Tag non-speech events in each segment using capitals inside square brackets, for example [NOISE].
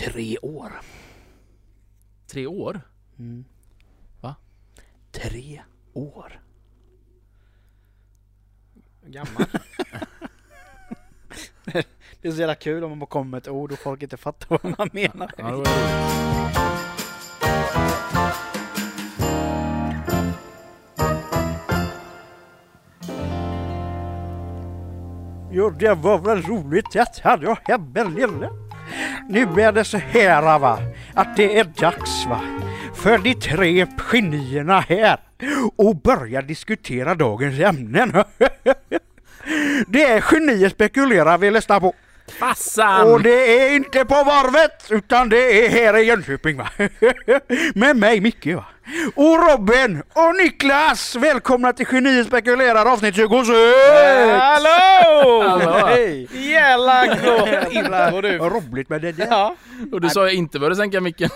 Tre år. Tre år? Mm. Va? Tre år. Gammal. [LAUGHS] Det är så jävla kul om man bara kommer med ett ord och folk inte fattar vad man menar. Ja, det var. Jo, det var väl roligt. Jag hade jag hemma lille. Nu är det så här va, att det är dags va, för de tre genierna här och börja diskutera dagens ämnen. [LAUGHS] Det är genier spekulerar vi lyssnar på. Fassan! Och det är inte på varvet utan det är här i Jönköping va. [LAUGHS] Med mig Micke va. Och Robin och Niklas! Välkomna till Genier spekulerar avsnitt 26! Hallå! Hej! Jävla gott intro du. Vad roligt med det där. Ja. Och du sa jag inte började sänka micken.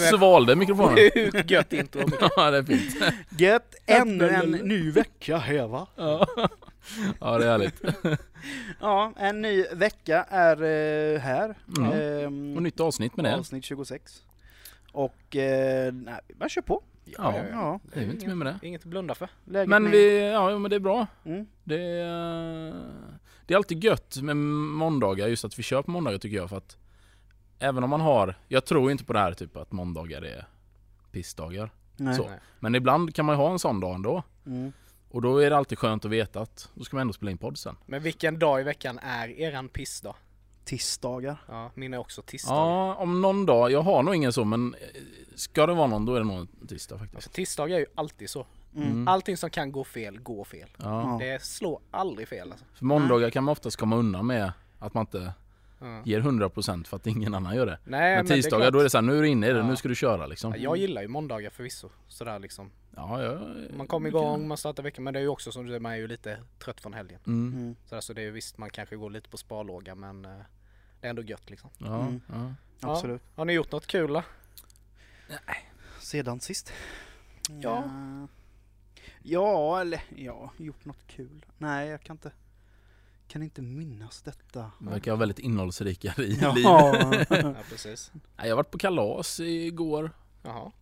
[LAUGHS] Svalde mikrofonen. Sjukt gött intro. Ja, det är fint. Gött! Ännu en ny vecka här va. Ja, ja det är härligt. [LAUGHS] Ja, en ny vecka är eh, här. Mm. Ehm, Och nytt avsnitt med det. Avsnitt 26. Och eh, nej, vi bara kör på. Ja, Ja, det är inte mer med det. Inget att blunda för. läget Men med- vi, ja men det är bra. Mm. Det är, det är alltid gött med måndagar, just att vi kör på måndagar tycker jag för att Även om man har, jag tror inte på det här typ att måndagar är pissdagar. Nej. Så. Men ibland kan man ju ha en sån dag ändå. Mm. Och då är det alltid skönt att veta att då ska man ändå spela in podd sen. Men vilken dag i veckan är eran pissdag? Tisdagar. Ja, min är också tisdag. Ja, om någon dag, jag har nog ingen så men eh, ska det vara någon då är det nog en tisdag faktiskt. Alltså tisdag är ju alltid så. Mm. Mm. Allting som kan gå fel, går fel. Ja. Det slår aldrig fel alltså. För måndagar kan man oftast komma undan med att man inte Ja. ger 100% för att ingen annan gör det. Nej, Men det är tisdagar klart. då är det såhär, nu är du inne i det, Ja. nu ska du köra liksom. Ja, Jag gillar ju måndagar förvisso. Sådär liksom. Ja, ja, Man kommer igång, man startar veckan. Men det är ju också som du säger, man är ju lite trött från helgen. Mm. Mm. Sådär, så det är ju visst, man kanske går lite på sparlåga men eh, det är ändå gött liksom. Ja, Mm. ja. Ja. Absolut. Har ni gjort något kul då? Sedan sist? Ja. Ja, eller ja, gjort något kul. Nej, jag kan inte kan inte minnas detta. Det verkar vara väldigt innehållsrika i livet. [LAUGHS] Ja. [LAUGHS] Ja precis. Nej, Jag har varit på kalas igår. Jaha.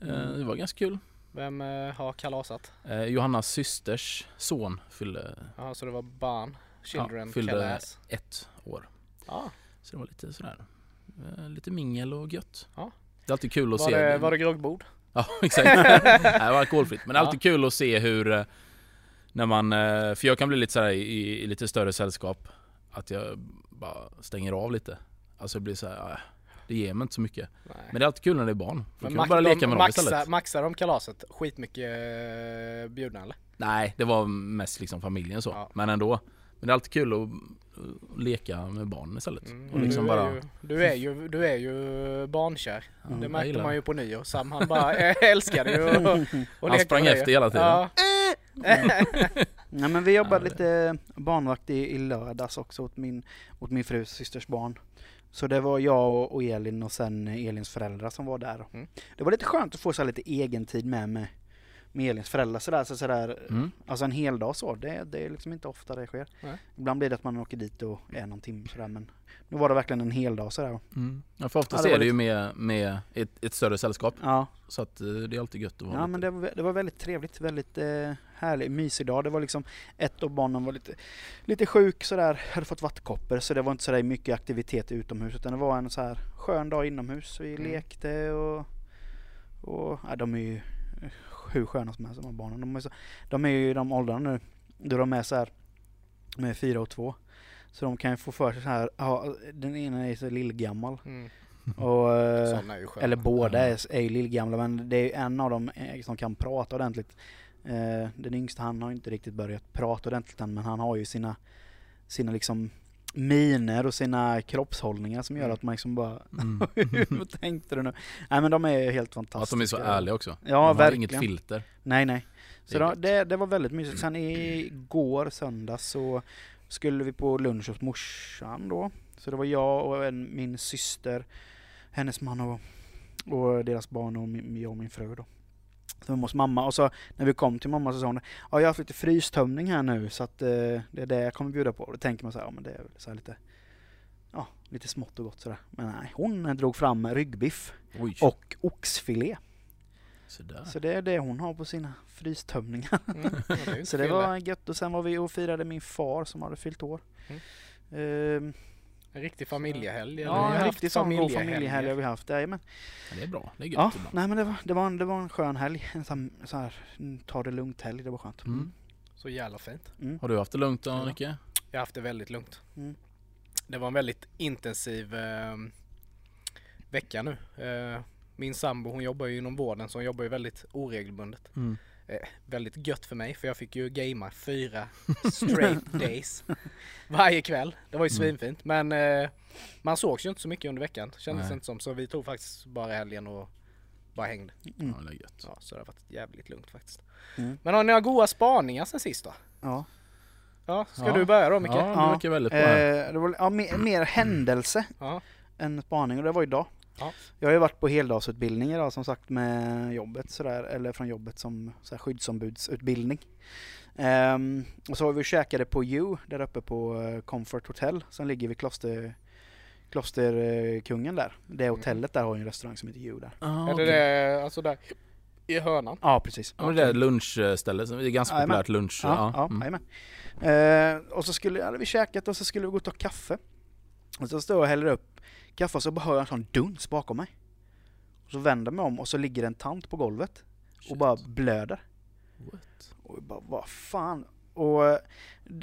Mm. Det var ganska kul. Vem eh, har kalasat? Eh, Johannas systers son fyllde Jaha, så det var barn? Children Ja, fyllde- kalas? ett år. Ja. Så det var lite sådär, lite mingel och gött. Ja. Det är alltid kul att Var se. det, var det groggbord? Ja [LAUGHS] exakt. Nej, det var alkoholfritt. Men det är Ja. alltid kul att se hur när man, eh, för jag kan bli lite sådär i, i lite större sällskap att jag bara stänger av lite. Alltså det blir såhär, äh, det ger mig inte så mycket. Nej. Men det är alltid kul när det är barn. Då kan man bara leka de med dem istället. maxar de kalaset skitmycket eh, bjudna eller? Nej, det var mest liksom familjen så. Ja. Men ändå. Men det är alltid kul att, leka med barnen istället. Mm. Och liksom du, bara... är ju, du, är ju, du är ju barnkär. Ja, det jag märkte man ju på nyår. Sam han bara älskade ju att att Han sprang efter hela tiden. Ja. [LAUGHS] Nej men vi jobbade lite barnvakt i, i lördags också åt min, åt min frus systers barn. Så det var jag och, och Elin och sen Elins föräldrar som var där. Mm. Det var lite skönt att få så lite egen tid med, med, med Elins föräldrar sådär, så sådär Mm. Alltså en hel dag så, det, det är liksom inte ofta det sker. Nej. Ibland blir det att man åker dit och är någon timme sådär men nu var det verkligen en hel dag sådär. Mm. Ja, för oftast Ja, det är det ju med, med ett, ett större sällskap. Ja, Så att eh, det är alltid gött att vara ja lite- men det var, det var väldigt trevligt, väldigt eh, härlig, mysig dag. Det var liksom, ett av barnen var lite, lite sjuk sådär, hade fått vattkoppor så det var inte sådär mycket aktivitet utomhus utan det var en så här skön dag inomhus. Vi Mm. lekte och, och ja, de är ju hur sköna som helst de här barnen. De är, så, de är ju i de åldrarna nu då de är så här med fyra och två. Så de kan ju få för sig så här, ja, den ena är så lillgammal Mm. [LAUGHS] och eh, är ju eller båda är, är ju lillgamla men det är en av dem eh, som kan prata ordentligt. Eh, den yngsta han har inte riktigt börjat prata ordentligt än men han har ju sina, sina liksom miner och sina kroppshållningar som gör Mm. att man liksom bara Mm. [LAUGHS] Vad [LAUGHS] tänkte du nu? Nej men de är helt Att fantastiska. de är så ärliga också. Ja de har verkligen. inget filter. Nej nej. Så Det det, det var väldigt mysigt. Sen igår söndag så skulle vi på lunch hos morsan då. Så det var jag och en, min syster, hennes man och, och deras barn och min, jag och min fru då. Var hos mamma och så när vi kom till mamma så sa hon Ja jag har haft lite frystömning här nu så att eh, det är det jag kommer bjuda på. Då tänker man så här, ja men det är så här lite Ja, lite smått och gott sådär. Men nej, hon drog fram ryggbiff Oj. och oxfilé. Sådär. Så det är det hon har på sina frystömningar. Mm. Det [LAUGHS] Så det var gött och sen var vi och firade min far som hade fyllt år. Mm. Ehm, En riktig familjehelg. ja, en god familjehelger. familjehelg har vi haft. Jajamän. Ja, det är bra. Det är gött Ja, ibland. nej men det var, det var, en, det var en skön helg. En sån, så här, mm, ta det lugnt helg, det var skönt. Mm. Så jävla fint. Mm. Har du haft det lugnt då Ja. Nicke? Jag har haft det väldigt lugnt. Mm. Det var en väldigt intensiv eh, vecka nu. Eh, min sambo hon jobbar ju inom vården så hon jobbar ju väldigt oregelbundet. Mm. Väldigt gött för mig för jag fick ju gamea fyra straight [LAUGHS] days varje kväll. Det var ju Mm. svinfint men eh, man sågs ju inte så mycket under veckan kändes Nej. inte som. Så vi tog faktiskt bara helgen och bara hängde. Mm. Ja, det är gött. Ja, så det har varit jävligt lugnt faktiskt. Mm. Men har ni några goda spaningar sen sist då? Ja. Ja, ska Ja. du börja då Micke? Ja, det Ja. väldigt bra. Eh, det var ja, mer, mer händelse Ja. än spaning och det var idag. Ja. Jag har ju varit på heldagsutbildning idag som sagt med jobbet sådär, eller från jobbet som så här, skyddsombudsutbildning. Ehm, och så var vi käkade på U där uppe på eh, Comfort Hotel som ligger vid kloster, Klosterkungen där. Det Mm. hotellet där har ju en restaurang som heter U där. Ah, Är det alltså där i hörnan? Ja precis. Ja, det är lunchstället. Det är ganska Jajamän. populärt lunch. Ja, ja, mm. Eh, och så skulle, hade vi käkat och så skulle vi gå och ta kaffe. Och så står jag och häller upp kaffe och så bara hör jag en sån duns bakom mig. Och så vänder jag mig om och så ligger en tant på golvet och Shit. bara blöder. What? Och jag bara, vad fan? Och eh,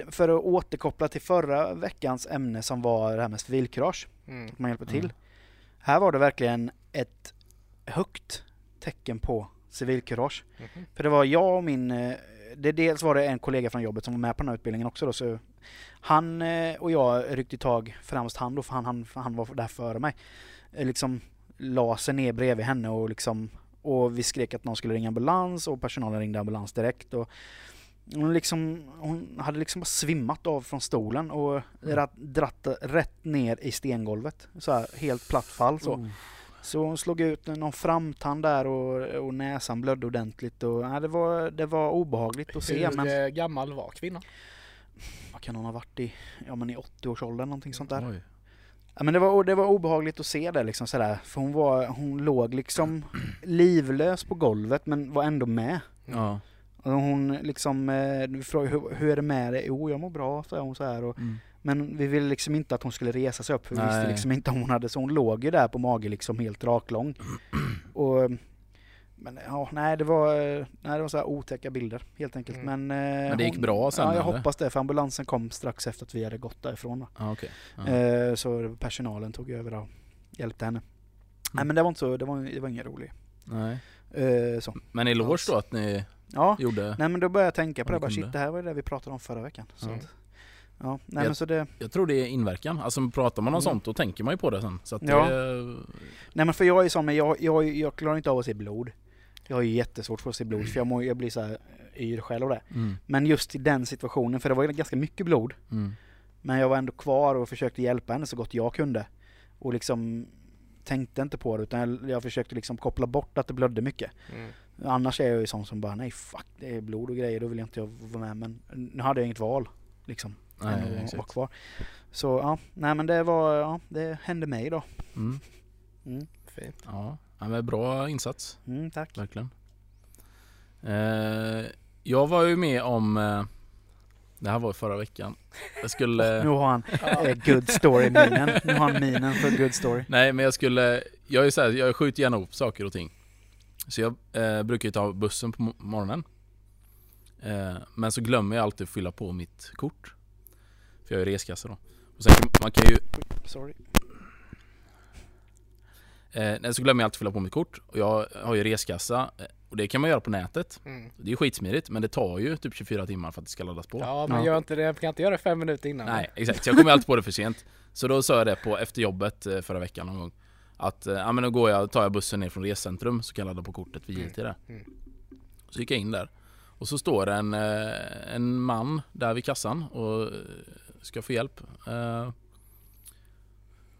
för att återkoppla till förra veckans ämne som var det här med civilkurage, Mm. att man hjälper till. Mm. Här var det verkligen ett högt tecken på civilkurage. Mhm. För det var jag och min, eh, det dels var det en kollega från jobbet som var med på den här utbildningen också då, så han eh, och jag ryckte tag främst han då, för han, han, han var där före mig. Eh, Liksom la sig ner bredvid henne och liksom, och vi skrek att någon skulle ringa ambulans och personalen ringde ambulans direkt och hon, liksom, hon hade liksom bara svimmat av från stolen och dratt, dratt rätt ner i stengolvet. Så här, helt platt fall så. Oh. Så hon slog ut någon framtand där och, och näsan blödde ordentligt. Och, ja, det, var, det var obehagligt att se. Hur Men eh, gammal var kvinnan? vad kan hon ha varit i? Ja men i 80-årsåldern någonting sånt där. Oj. Ja, men det, var, det var obehagligt att se det liksom sådär. För hon, var, hon låg liksom [CLEARS THROAT] livlös på golvet men var ändå med. Ja. Och hon liksom, eh, vi frågade hur, hur är det med dig? Jo jag mår bra, sa hon så här. Och, Mm. Men vi ville liksom inte att hon skulle resa sig upp för vi visste liksom inte om hon hade, så hon låg ju där på mage liksom helt raklång. [CLEARS THROAT] Och, men ja, nej det var, nej, det var så här otäcka bilder helt enkelt. Mm. Men, eh, Men det gick bra sen, Ja, jag eller? hoppas det för ambulansen kom strax efter att vi hade gått därifrån. Ja, okej. Ja. Eh, så personalen tog över och hjälpte henne. Nej men det var inte så, det var, det var ingen rolig. Nej. Eh, så. Men eloge då att ni Ja, gjorde... nej men då började jag tänka på det, bara shit det här var det vi pratade om förra veckan. Så Ja. att, ja, nej Jag- men så det, Jag tror det är inverkan. Alltså pratar man om Mm. sånt då tänker man ju på det sen. Så att Ja. det... nej men för jag är sån, men jag, jag, jag klarar inte av att se blod. Jag har ju jättesvårt för att se blod för jag, må, jag blir så här yr själv av det. Mm. Men just i den situationen, för det var ju ganska mycket blod. Mm. Men jag var ändå kvar och försökte hjälpa henne så gott jag kunde. Och liksom tänkte inte på det utan jag, jag försökte liksom koppla bort att det blödde mycket. Mm. Annars är jag ju sån som bara nej fuck det är blod och grejer, då vill jag inte jag vara med. Men nu hade jag inget val liksom. Nej, än att vara exakt. kvar. Så ja, nej men det var, ja det hände mig då. Mm. Mm, Fint. Ja. ja, men bra insats. mm tack. Verkligen. Eh, jag var ju med om... Eh, det här var förra veckan. Jag skulle... [LAUGHS] Nu har han [LAUGHS] eh, good story minen. Nu har han minen för good story. Nej men jag skulle, jag är så här, jag skjuter gärna ihop saker och ting. Så jag eh, brukar ju ta bussen på mo- morgonen. Eh, men så glömmer jag alltid att fylla på mitt kort. För jag är reskassa då. Och sen, kan- man kan ju, Sorry. eh, så glömmer jag alltid att fylla på mitt kort. Och jag har ju reskassa. eh, Och det kan man göra på nätet. Mm. Det är ju skitsmidigt men det tar ju typ 24 timmar för att det ska laddas på. Ja men Ja. gör inte det, kan inte göra det fem minuter innan. Nej exakt, så jag kommer alltid på det för sent. Så då sa jag det på efter jobbet eh, förra veckan någon gång. Att eh, ja, men då går jag, tar jag bussen ner från rescentrum så kan jag ladda på kortet vid Mm. JT där. Mm. Så gick jag in där. Och så står det en, en man där vid kassan och ska få hjälp. Eh,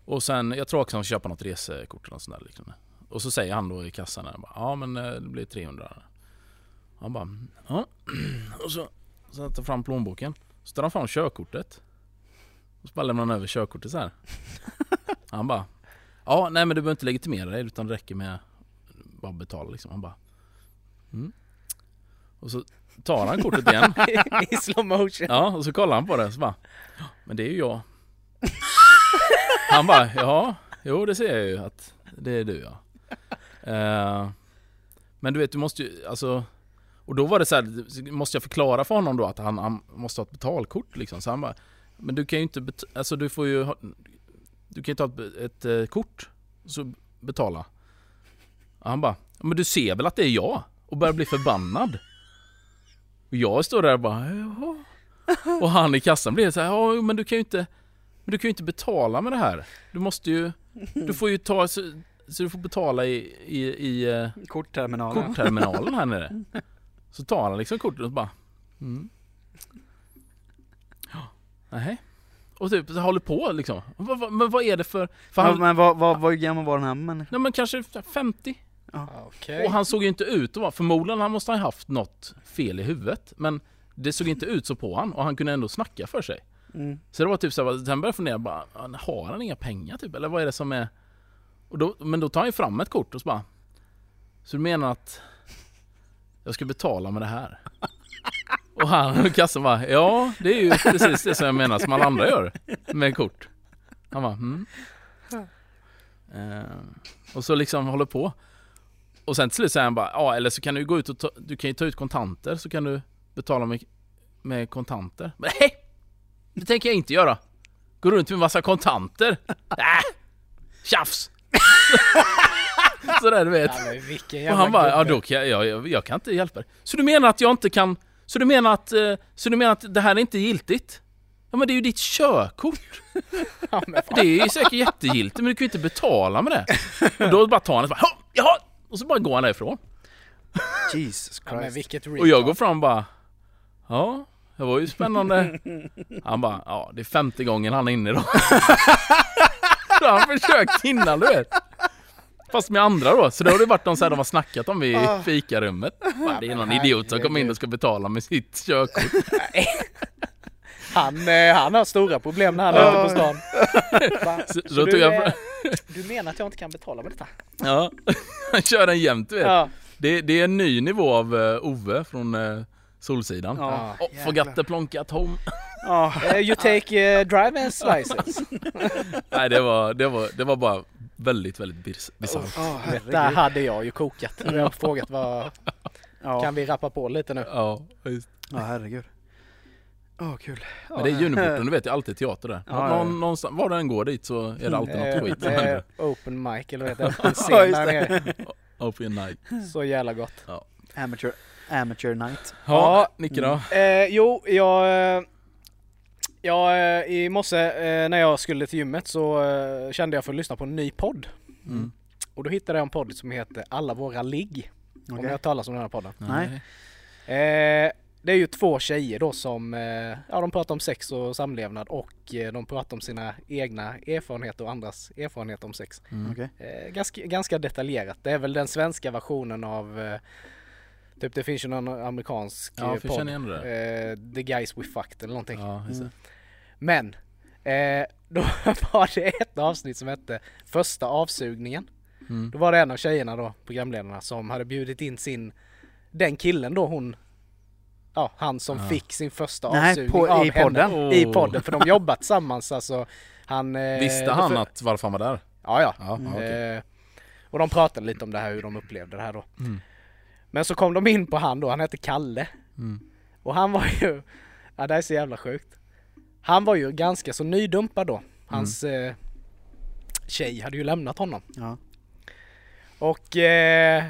Och sen, jag tror också han ska köpa något resekort eller något sånt där liknande. Och så säger han då i kassan där, ja men eh, det blir 300. Han bara, ja. [CLEARS THROAT] Och så, så tar han fram plånboken. Så tar han fram körkortet. Och så bara lämnar han över körkortet så här. [LAUGHS] Han bara Ja, nej men du behöver inte legitimera dig utan det räcker med bara betala liksom. Han bara mm. Och så tar han kortet igen. [LAUGHS] I slow motion. Ja, och så kollar han på det så bara "Ja, Men det är ju jag. Han bara ja, jo det ser jag ju att det är du ja. Eh, men du vet du måste ju alltså Och då var det så här, måste jag förklara för honom då att han, han måste ha ett betalkort liksom. Så han bara Men du kan ju inte alltså du får ju ha, Du kan ju ta ett, ett eh, kort så betala. Och han bara Men du ser väl att det är jag? Och börjar bli förbannad. Och jag står där och bara Jaha. [LAUGHS] Och han i kassan blir så här, ja men du kan ju inte Men du kan ju inte betala med det här. Du måste ju Du får ju ta så, så du får betala i, i, i eh, Kortterminalen. kortterminalen här nere. [LAUGHS] Så tar han liksom kortet och bara mm. Ja, nej. Och typ så håller på liksom. Vad- vad- Men vad är det för... för han, men vad, vad, vad gammal var den här människan? nej men kanske 50. Okej. Och han såg ju inte ut att vara, förmodligen han måste ha haft något fel i huvudet. Men det såg inte ut så på han och han kunde ändå snacka för sig. Mm. Så det var typ så här, sen började jag fundera bara, har han inga pengar typ? Eller vad är det som är... Och då, men då tar han ju fram ett kort och så bara, så du menar att jag ska betala med det här? Och han och kassan bara, ja det är ju precis det som jag menar som alla andra gör med kort. Han bara, mm. Eh, och så liksom håller på. Och sen till slut säger han bara, ja eller så kan du gå ut och ta, du kan ju ta ut kontanter så kan du betala med, med kontanter. Men nej! Det tänker jag inte göra. Gå runt med massa kontanter. [LAUGHS] Äh! Tjafs! [LAUGHS] Sådär du vet. Ja, Och han bara, ja då kan jag, jag, jag, jag kan inte hjälpa dig. Så du menar att jag inte kan, så du menar att, eh, så du menar att det här är inte giltigt? Ja men det är ju ditt körkort. [LAUGHS] Ja. Det är ju säkert jättegiltigt men du kan ju inte betala med det. Och då bara tar han det och bara, "Ja, jaha! Och så bara går han därifrån. Jesus Ja, men Christ. vilket Och jag går fram och bara, ja, det var ju spännande. Han bara, ja det är femte gången han är inne då. Så har han försökt innan du vet. Fast med andra då, så då har det varit någon så här de har snackat om i fikarummet. Bara, Det är någon idiot som kommer in och ska betala med sitt körkort. Han, eh, han har stora problem när han är ute på stan. [LAUGHS] Va? Så, Så då du, tog jag, [LAUGHS] du menar att jag inte kan betala med detta? ja, [LAUGHS] han kör den jämt du vet. Ja. Det, det är en ny nivå av uh, Ove från uh, Solsidan. Ja. Oh, forgot the plonkat home. Ja. Eh, you take uh, driver's license. [LAUGHS] Nej det var, det var, det var bara väldigt, väldigt bis- bisarrt. Där herregud. hade jag ju kokat. Jag har frågat vad, Ja. kan vi rappa på lite nu? Ja, just. ja, herregud. Åh, kul. Men det är Juniporten, du vet, är alltid teater där. Ja, ja, Någon, ja. Någonstans, var du än går dit så är det alltid Eh, något skit som eh, händer. open mic eller vad heter det? [LAUGHS] En Ja, scen där nere. [LAUGHS] Open night. Så jävla gott. Amateur, amateur night. Ja, Ja. Nicke då? Eh, jo, jag... eh, Jag, eh, i morse eh, när jag skulle till gymmet så eh, kände jag för att lyssna på en ny podd. Mm. Och då hittade jag en podd som heter Alla våra ligg. Om Okej. har hört talas om den här podden. Nej. Det är ju två tjejer då som, eh, ja de pratar om sex och samlevnad och eh, de pratar om sina egna erfarenheter och andras erfarenheter om sex. Mm. Okej. Eh, ganska, ganska detaljerat. Det är väl den svenska versionen av Typ det finns ju någon amerikansk Ja, podd. känner igen det där. Eh, The Guys We Fucked eller någonting. Ja, det. Men eh, [LAUGHS] då var det ett avsnitt som hette Första avsugningen. Mm. Då var det en av tjejerna då, programledarna, som hade bjudit in sin Den killen då hon Ja, han som Ja. fick sin första Nej, avsugning på- av i henne. podden? I Åh. podden, för de [LAUGHS] jobbar tillsammans alltså. Han, eh, Visste han för- att varför han var där? Ja, ja. Ja, ja okej. Eh, och de pratade lite om det här, hur de upplevde det här då. Mm. Men så kom de in på han då, han hette Kalle. Mm. Och han var ju, ja det är så jävla sjukt. Han var ju ganska så nydumpad då. Hans eh, tjej hade ju lämnat honom. Ja. Och eh,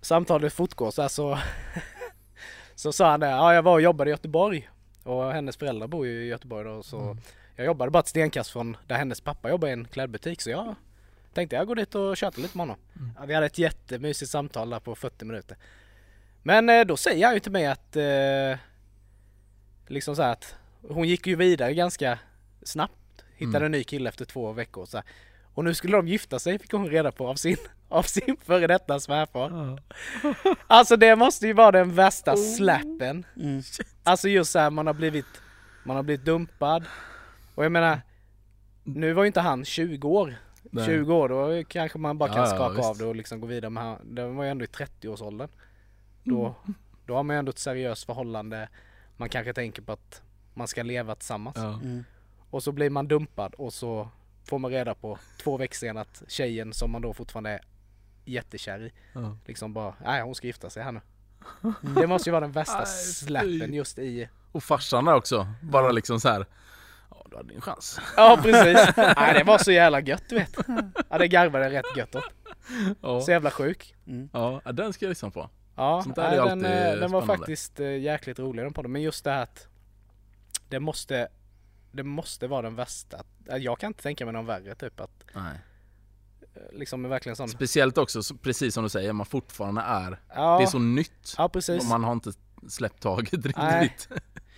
samtalet fortgår så här så, [LAUGHS] så sa han det, ja jag var och jobbade i Göteborg. Och hennes föräldrar bor ju i Göteborg då så jag jobbade bara ett stenkast från där hennes pappa jobbar i en klädbutik så jag tänkte jag går dit och tjötar lite med honom. Ja, vi hade ett jättemysigt samtal där på 40 minuter. Men eh, då säger han ju till mig att eh, liksom så att hon gick ju vidare ganska snabbt. Hittade Mm. en ny kille efter två veckor. Så här. Och nu skulle de gifta sig fick hon reda på av sin, av sin [LAUGHS] före detta svärfar. [LAUGHS] Alltså det måste ju vara den värsta slappen. Mm. Alltså just så här man har blivit man har blivit dumpad. Och jag menar, nu var ju inte han 20 år. Nej. 20 år, då kanske man bara kan Ja, ja, skaka av det och liksom gå vidare. Men han, det var ju ändå i 30-årsåldern. Då, Mm. då har man ju ändå ett seriöst förhållande. Man kanske tänker på att man ska leva tillsammans. Ja. Mm. Och så blir man dumpad och så får man reda på två veckor senare att tjejen som man då fortfarande är jättekär i Ja. liksom bara, nej hon ska gifta sig här nu. Det måste ju vara den värsta [LAUGHS] släppen just i Och farsan där också, bara liksom så här. Ja, du hade din chans. Ja precis! Nej det var så jävla gött du vet. Ja det garvade jag rätt gött åt. Ja, Så jävla sjuk. Mm. ja den ska jag lyssna på. Ja, Sånt där är nej, alltid den, eh, den var faktiskt eh, jäkligt rolig den podden. Men just det här att det måste, det måste vara den värsta. Jag kan inte tänka mig någon värre typ att Nej. Liksom är verkligen sån. Speciellt också, så- precis som du säger, man fortfarande är, Ja, det är så nytt. ja precis. Och man har inte släppt taget Nej. riktigt.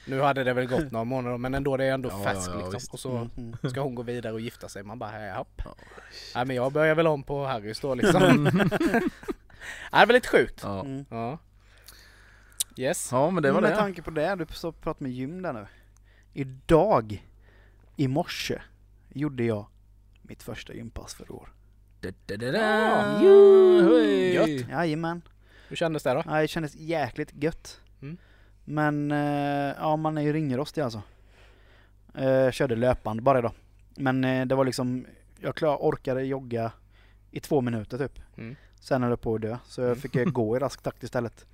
Nu hade det väl gått några månader men ändå det är ändå Ja, färskt ja, liksom. visst. Och så Mm, mm. ska hon gå vidare och gifta sig. Man bara japp. Ja. Nej men jag börjar väl om på Harrys då liksom. Nej [LAUGHS] det var lite sjukt. Ja. Mm. Ja. Yes. ja, men det var med det. tanke på det, du pratar med gym där nu. Idag, i morse, gjorde jag mitt första gympass för år. Ja. Hej. Gött. Jajamän. Hur kändes det då? Ja, det kändes jäkligt gött. Mm. Men eh, ja, man är ju ringrostig alltså. Eh, körde löpband bara idag. Men eh, det var liksom, jag klar, orkade jogga i två minuter typ. Mm. Sen höll jag på att dö, så jag fick eh, gå i rask takt istället.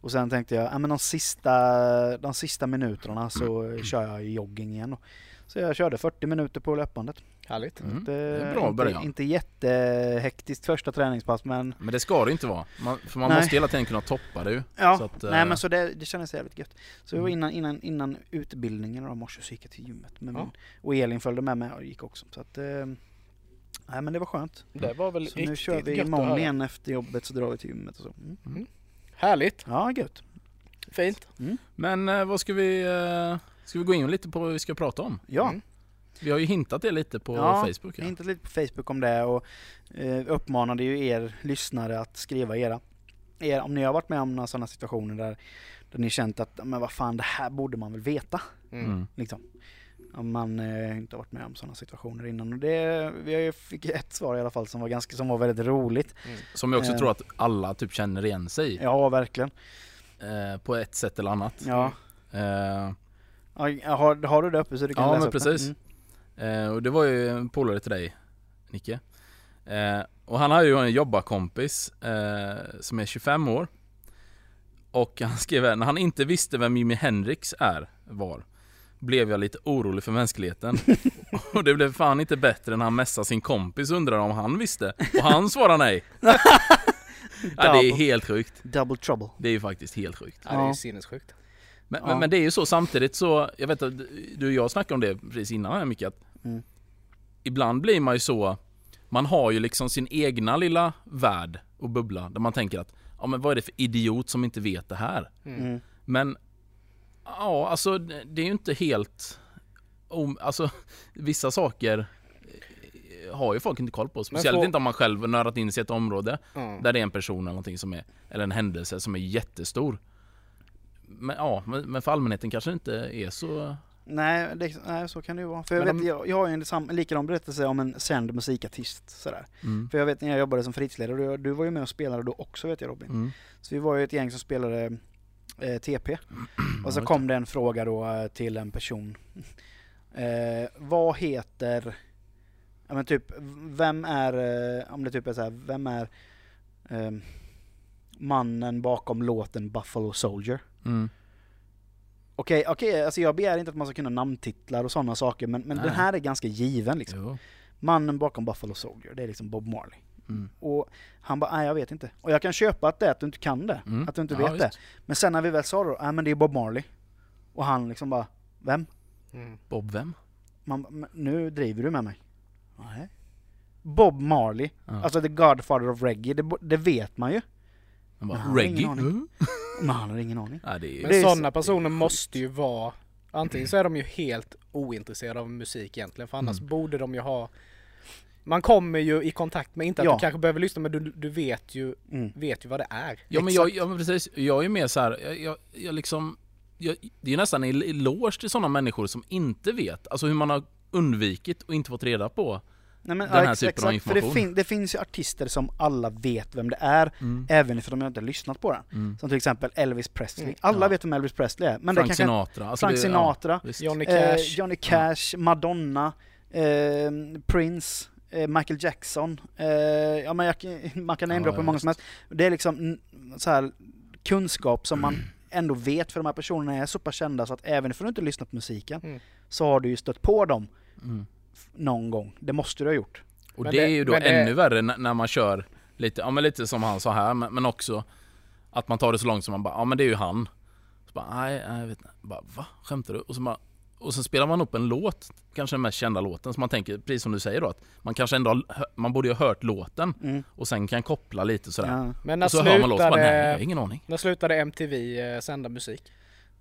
Och sen tänkte jag, ja men de sista, de sista minuterna så [CLEARS THROAT] kör jag jogging igen. Så jag körde 40 minuter på löpbandet. Härligt. Mm. Det, Det är bra inte, början. inte jättehektiskt första träningspass men Men det ska det inte vara. Man, för man Nej. måste hela tiden kunna toppa det ju. Ja, Så att, nej eh, men så det, det kändes jävligt gött. Så det var Mm. innan, innan, innan utbildningen då, morse så gick jag till gymmet. Med Ja. min, och Elin följde med mig och gick också. Så att, eh, nej men det var skönt. Det var väl Så nu kör vi imorgon igen efter jobbet så drar vi till gymmet och så. Mm. Härligt. Ja, gött. Fint. Men eh, vad ska vi... Ska vi gå in lite på vad vi ska prata om? Ja, Mm. Vi har ju hintat det lite på Ja, Facebook. Ja. hittade lite på Facebook om det och eh, uppmanade ju er lyssnare att skriva era. er om ni har varit med om några sådana situationer där, där ni känt att men vad fan det här borde man väl veta. Mm. Mm. Liksom. Om man eh, inte har varit med om sådana situationer innan. Och det, vi fick ett svar i alla fall som var, ganska, som var väldigt roligt. Som jag också Eh. tror att alla typ känner igen sig i. Ja, verkligen. Eh, på ett sätt eller annat. Ja. Eh, Ja, har, har du det uppe så du kan Ja, läsa men upp det? precis. Mm. Eh, och det var ju en polare till dig, Nicke. Eh, och han hade ju en jobbarkompis eh, som är 25 år. Och han skrev här, när han inte visste vem Jimi Hendrix är, var, blev jag lite orolig för mänskligheten. [LAUGHS] och det blev fan inte bättre när han messade sin kompis och undrade om han visste. Och han svarade nej. [LAUGHS] ja, det är helt sjukt. Double trouble. Det är ju faktiskt helt sjukt. Ja, det är ju sinnessjukt. Men, Ja. men, men det är ju så samtidigt så, jag vet att du och jag snackade om det precis innan här Micke, att Mm. ibland blir man ju så, man har ju liksom sin egna lilla värld och bubbla där man tänker att, ja men vad är det för idiot som inte vet det här? Mm. Mm. Men, ja alltså det är ju inte helt, om, alltså vissa saker eh, har ju folk inte koll på. Speciellt får- inte om man själv nördat in sig i ett område Mm. där det är en person eller någonting som är, eller en händelse som är jättestor. Men ja, men, men för allmänheten kanske det inte är så... Nej, det, nej, så kan det ju vara. För jag, Men vet, om- jag, jag har ju en sam, likadan berättelse om en känd musikartist. Sådär. Mm. För jag vet när jag jobbade som fritidsledare, du, du var ju med och spelade då också vet jag Robin. Mm. Så vi var ju ett gäng som spelade eh, TP. [CLEARS THROAT] Och så kom det en fråga då eh, till en person. Eh, vad heter, ja men typ, vem är, eh, om det typ är så här, vem är eh, mannen bakom låten Buffalo Soldier? Mm. Okej, okej, alltså jag begär inte att man ska kunna namntitlar och sådana saker, men, men Nej. den här är ganska given liksom. Jo. Mannen bakom Buffalo Soldier, det är liksom Bob Marley. Mm. Och han bara, nej jag vet inte. Och jag kan köpa att det är att du inte kan det, Mm. att du inte Ja, vet det. visst. Men sen när vi väl sa då, nej men det är Bob Marley. Och han liksom bara, vem? Mm. Bob vem? Man, bara, "Men nu driver du med mig. Nej. Bob Marley, Ja. alltså the Godfather of Reggae, det, det vet man ju. Han bara, reggae? [LAUGHS] Men han har ingen aning. Ja, det är, Men Det är sådana så- personer det är sjukt. måste ju vara Antingen så är de ju helt ointresserade av musik egentligen för annars Mm. borde de ju ha Man kommer ju i kontakt med, inte att Ja. du kanske behöver lyssna men du, du vet ju Mm. vet ju vad det är. ja men jag, Exakt. ja men precis, jag är mer så här, jag, jag, jag liksom jag, det är ju nästan en eloge till sådana människor som inte vet, alltså hur man har undvikit och inte fått reda på Nej, men, den här ex- typen av exakt, för det, information. fin- det finns ju artister som alla vet vem det är, mm. även om de inte har lyssnat på den. Mm. Som till exempel Elvis Presley. Mm. Alla Ja. vet vem Elvis Presley är. Men Frank det kanske Sinatra. Alltså Frank det, Sinatra, Ja, visst. Johnny eh, Cash. Johnny Cash, Madonna, eh, Prince, eh, Michael Jackson. Eh, ja, men jag, [LAUGHS] man kan Ja, namedroppa hur ja, många som helst. Det är liksom så här, kunskap som man [CLEARS THROAT] ändå vet för de här personerna är så pass kända så att även om du inte lyssnat på musiken Mm. så har du ju stött på dem Mm. Någon gång. Det måste du ha gjort. Och Men det, det- är ju då men det- ännu värre när man kör lite, ja men lite som han sa här, men, men också att man tar det så långt som man bara, ja men det är ju han. Så bara, nej, nej jag vet inte. Bara, va? Skämtar du? Och så, bara, och så spelar man upp en låt, kanske den mest kända låten, så man tänker, precis som du säger då, att man kanske ändå, man borde ju ha hört låten Mm. och sen kan koppla lite sådär. Ja. Men när Och så hör man låten, bara, nej jag har slutade, ingen aning. när slutade MTV eh, sända musik?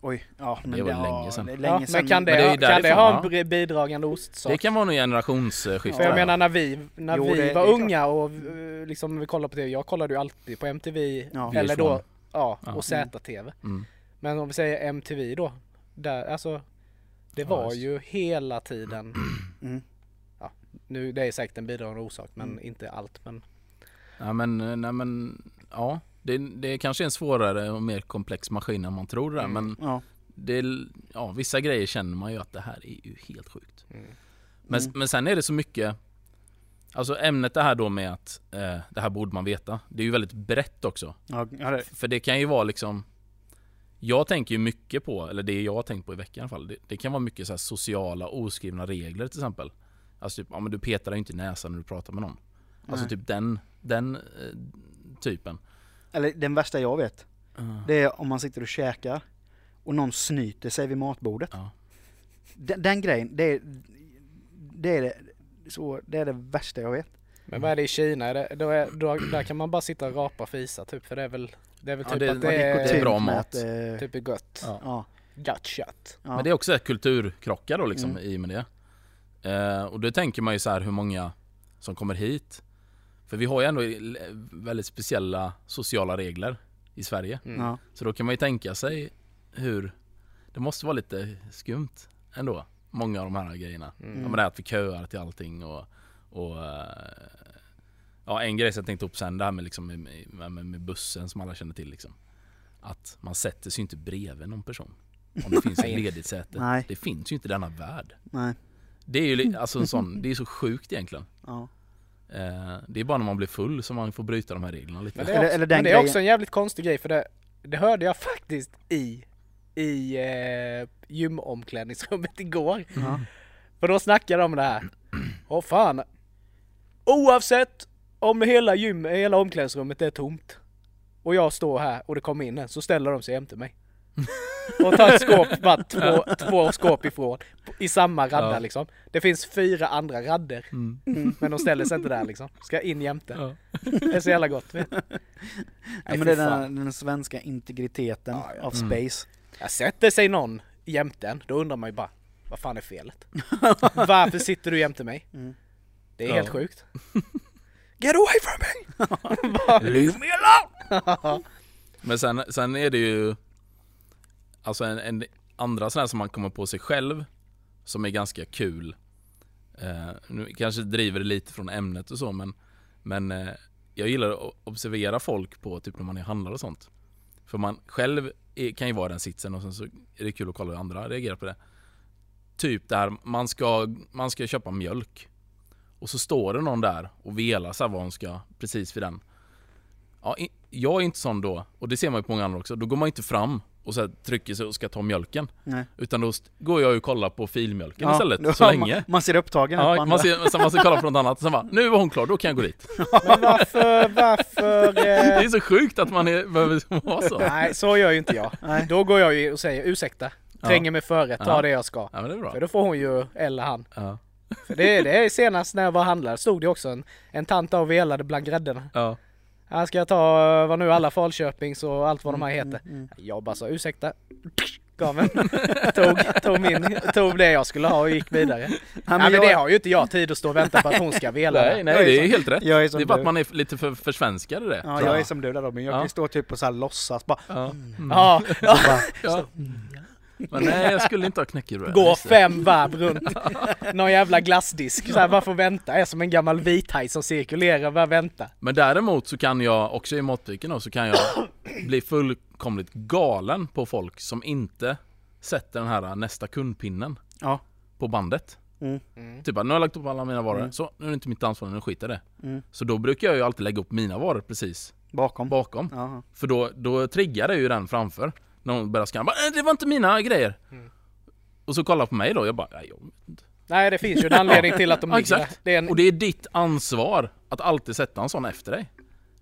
Oj, ja. Men Det var ja, länge sedan. det Ja, men kan det, Men det kan det ha en ja. bidragande ostsak? Det kan vara nog generationsskifte. För jag Ja. menar när vi, när Jo, vi det- var det unga och liksom vi kollade på TV, jag kollade ju alltid på MTV Ja. eller då, ja, Ja. och ZTV. Mm. Men om vi säger MTV då, där, alltså det Ja, var just. ju hela tiden, [CLEARS THROAT] Mm. nu det är säkert en bidragande orsak men Mm. inte allt men Ja men, nej men, ja. Det, det kanske är en svårare och mer komplex maskin än man tror det Mm. men Ja. det, är- ja, vissa grejer känner man ju att det här är ju helt sjukt. mm. Men, Mm. men sen är det så mycket, alltså ämnet det här då med att eh, det här borde man veta, det är ju väldigt brett också. Ja, det, För det kan ju vara liksom, jag tänker ju mycket på, eller det jag har tänkt på i veckan i alla fall, det, det kan vara mycket så här sociala oskrivna regler till exempel. Alltså typ, ja men du petar dig inte i näsan när du pratar med någon. Alltså nej. typ den, den eh, typen. Eller den värsta jag vet, Uh, det är om man sitter och käkar och någon snyter sig vid matbordet. ja. Den, den grejen, det är det, är det, så, det är det värsta jag vet. Men vad är det i Kina? Är det, då är, då, där kan man bara sitta och rapa och fisa typ för det är väl, det är väl Ja, typ det- att det, det är är, kutym. bra Typ mat. Att, eh, typ är gött. Ja. ja, Gött kött. ja. Men det är också kulturkrockar då liksom Mm. i och med det. Eh, och då tänker man ju så här hur många som kommer hit. För vi har ju ändå väldigt speciella sociala regler i Sverige. Mm. ja. Så då kan man ju tänka sig hur det måste vara lite skumt ändå. Många av de här grejerna. Mm. Ja, men det här att vi köar till allting och, och eh, Ja en grej som jag tänkte upp sen det här med, liksom, med, med, med, bussen som alla känner till liksom. Att man sätter sig inte bredvid någon person. Om det finns [LAUGHS] ett ledigt säte. Nej. Det finns ju inte i denna värld. Nej. Det är ju alltså en sån, det är så sjukt egentligen. Ja. Eh, det är bara när man blir full som man får bryta de här reglerna lite. Men det är, Eller- också, eller den men det är också en jävligt konstig grej för det, det hörde jag [LAUGHS] faktiskt i, i eh, gymomklädningsrummet [LAUGHS] igår. Ja. För då snackade de om det här. Åh fan. Oavsett om hela gym, hela omklädningsrummet är tomt och jag står här och det kommer in en så ställer de sig jämte mig. [LAUGHS] Och tar ett skåp bara två, två skåp ifrån. I samma radda Ja. liksom. Det finns fyra andra radder. Mm. Men de ställer sig inte där liksom. Ska in jämte. Ja. Det är så jävla gott. Vet. Ja, Nej, men det är den, den svenska integriteten Ja, ja. av Mm. space. Jag sätter sig någon jämte en, då undrar man ju bara vad fan är felet? Varför sitter du jämte mig? Mm. Det är Ja. helt sjukt. Get away from me! [LAUGHS] Leave me alone! [LAUGHS] Men sen, sen är det ju Alltså en, en andra sådana som man kommer på sig själv Som är ganska kul. Eh, Nu kanske driver det lite från ämnet och så men Men eh, jag gillar att observera folk på typ när man är handlare och sånt. För man själv är, kan ju vara i den sitsen och sen så är det kul att kolla hur andra reagerar på det. Typ där man ska, man ska köpa mjölk. Och så står det någon där och velar så här vad hon ska precis vid den. Ja, jag är inte sån då, och det ser man ju på många andra också. Då går man inte fram och så trycker sig och ska ta mjölken. Nej. Utan då går jag och kollar på filmjölken Ja, istället, så länge. Man, man ser upptagen Ja, man, ser, så man ska kolla på något annat och sen bara, nu var hon klar, då kan jag gå dit. [LAUGHS] Men varför, varför? [LAUGHS] Det Eh... är så sjukt att man är, behöver vara så. Nej, så gör ju inte jag. Nej. Då går jag ju och säger ursäkta, tränger mig före, ta Ja. det jag ska. Ja det. För då får hon ju, eller han. Ja. För det, det är senast när jag var handlare, stod det också en, en tant och velade bland grädderna. Här ska jag ta, eh, vad nu alla Falköpings och allt vad de här heter. Mm, mm. Jag bara sa ursäkta. gav en, [LAUGHS] tog, tog, min, tog det jag skulle ha och gick vidare. [LAUGHS] Nej, Nej, men jag, det har ju inte jag tid att stå och vänta på att hon ska vela. Nej, det. nej det är som- helt rätt. Det är bara att man är lite för försvenskad i det. Ja, jag är som du där Robin. Jag Ja. kan stå typ och så här låtsas bara. Ja. Ja, [LAUGHS] ja. Men nej, jag skulle inte ha knäckebröd. Gå fem varv runt [LAUGHS] någon jävla glassdisk. Så här, bara får vänta. Jag är som en gammal vithaj som cirkulerar och bara vänta. Men däremot så kan jag, också i matbutiken då, så kan jag bli fullkomligt galen på folk som inte sätter den här nästa kundpinnen Ja. på bandet. Mm. Typ att nu har jag lagt upp alla mina varor, Mm. så nu är det inte mitt ansvar, nu skiter jag det. Mm. Så då brukar jag ju alltid lägga upp mina varor precis Bakom. bakom. För då, då triggar det ju den framför. När hon börjar scanna, bara, "Eh, det var inte mina grejer. Mm. Och så kollar på mig då, jag bara, "Nej, jag vet inte. Nej, det finns ju en anledning till att de [LAUGHS] Ja, ligger exakt. Det är en, Och det är ditt ansvar att alltid sätta en sån efter dig.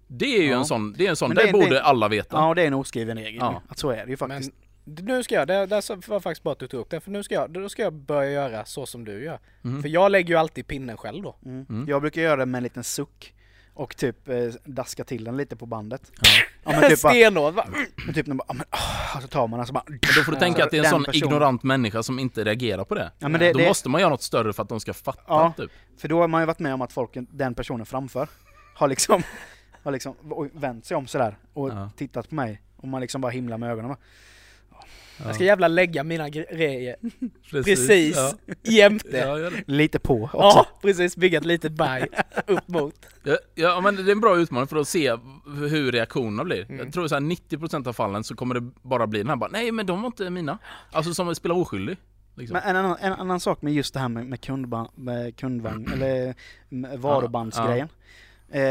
Det är ju Ja. en sån, det är en sån, Men det, det- borde det- alla veta. ja, det är en oskriven regel. Ja. Att så är det ju men faktiskt. nu ska jag, det, det var faktiskt bra att du tog upp det. För nu ska jag, då ska jag börja göra så som du gör. Mhm. För jag lägger ju alltid pinnen själv då. Mm. Mm. Jag brukar göra det med en liten suck. Och typ eh, daska till den lite på bandet. Ja. Ja men typ bara, [LAUGHS] Stenhård va? men typ när man bara, ah, men, oh, så tar man den så bara... Men då får du Ja. tänka att det är en sån personen- ignorant människa som inte reagerar på det. Ja, men det, då det, måste man göra något större för att de ska fatta Ja. typ. För då har man ju varit med om att folk, den personen framför, har liksom, har liksom vänt sig om sådär och Ja. tittat på mig. Och man liksom bara himlar med ögonen. Jag ska jävla lägga mina grejer [LAUGHS] precis. precis Ja. jämte. Ja. Lite på också. Ja, precis. Bygga ett litet berg [LAUGHS] upp mot. Ja, ja men det är en bra utmaning för att se hur reaktionerna blir. Mm. Jag tror så här 90% av fallen så kommer det bara bli den här bara, nej men de var inte mina. Alltså som att spela oskyldig. Liksom. Men en annan, en annan sak med just det här med, med, kundba, med kundvagn, [CLEARS THROAT] eller med varubandsgrejen. Eh,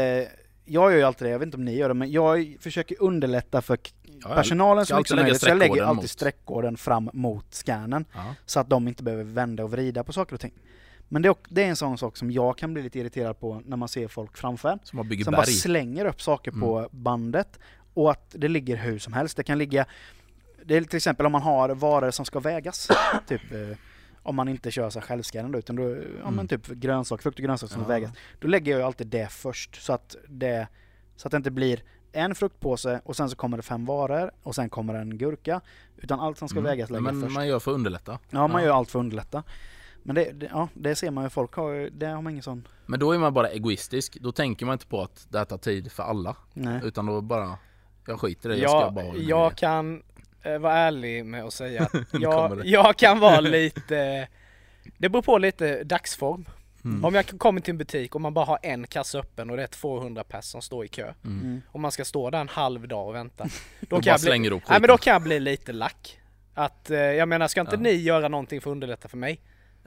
jag gör ju alltid det, jag vet inte om ni gör det, men jag försöker underlätta för Ja, personalen så mycket som möjligt. Så jag lägger alltid mot. streckkoden fram mot scannen. Ja. Så att de inte behöver vända och vrida på saker och ting. Men det är, det är en sån sak som jag kan bli lite irriterad på när man ser folk framför en. Som Som bara slänger upp saker Mm. på bandet och att det ligger hur som helst. Det kan ligga, det är till exempel om man har varor som ska vägas, typ eh, om man inte kör så självskannande utan då, ja men Mm. typ grönsaker, frukt och grönsaker som Ja. ska vägas. Då lägger jag ju alltid det först så att det, så att det inte blir en fruktpåse och sen så kommer det fem varor och sen kommer en gurka. Utan allt som ska Mm. vägas lägger jag Men först. man gör för att underlätta. Ja, man Ja. gör allt för att underlätta. Men det, det, ja, det ser man ju, folk har ju, det har man ingen sån... Men då är man bara egoistisk. Då tänker man inte på att det här tar tid för alla. Nej. Utan då bara, jag skiter i det, jag ska Jag, bara ha mina jag kan vara ärlig med att säga att [LAUGHS] jag, jag kan vara lite... Det beror på lite dagsform. Mm. Om jag kommer till en butik och man bara har en kassa öppen och det är 200 personer som står i kö. Mm. Mm. Och man ska stå där en halv dag och vänta. [LAUGHS] Då, Då kan jag bli, nej, men då kan jag bli lite lack. Att, eh, jag menar, ska inte Ja. ni göra någonting för att underlätta för mig?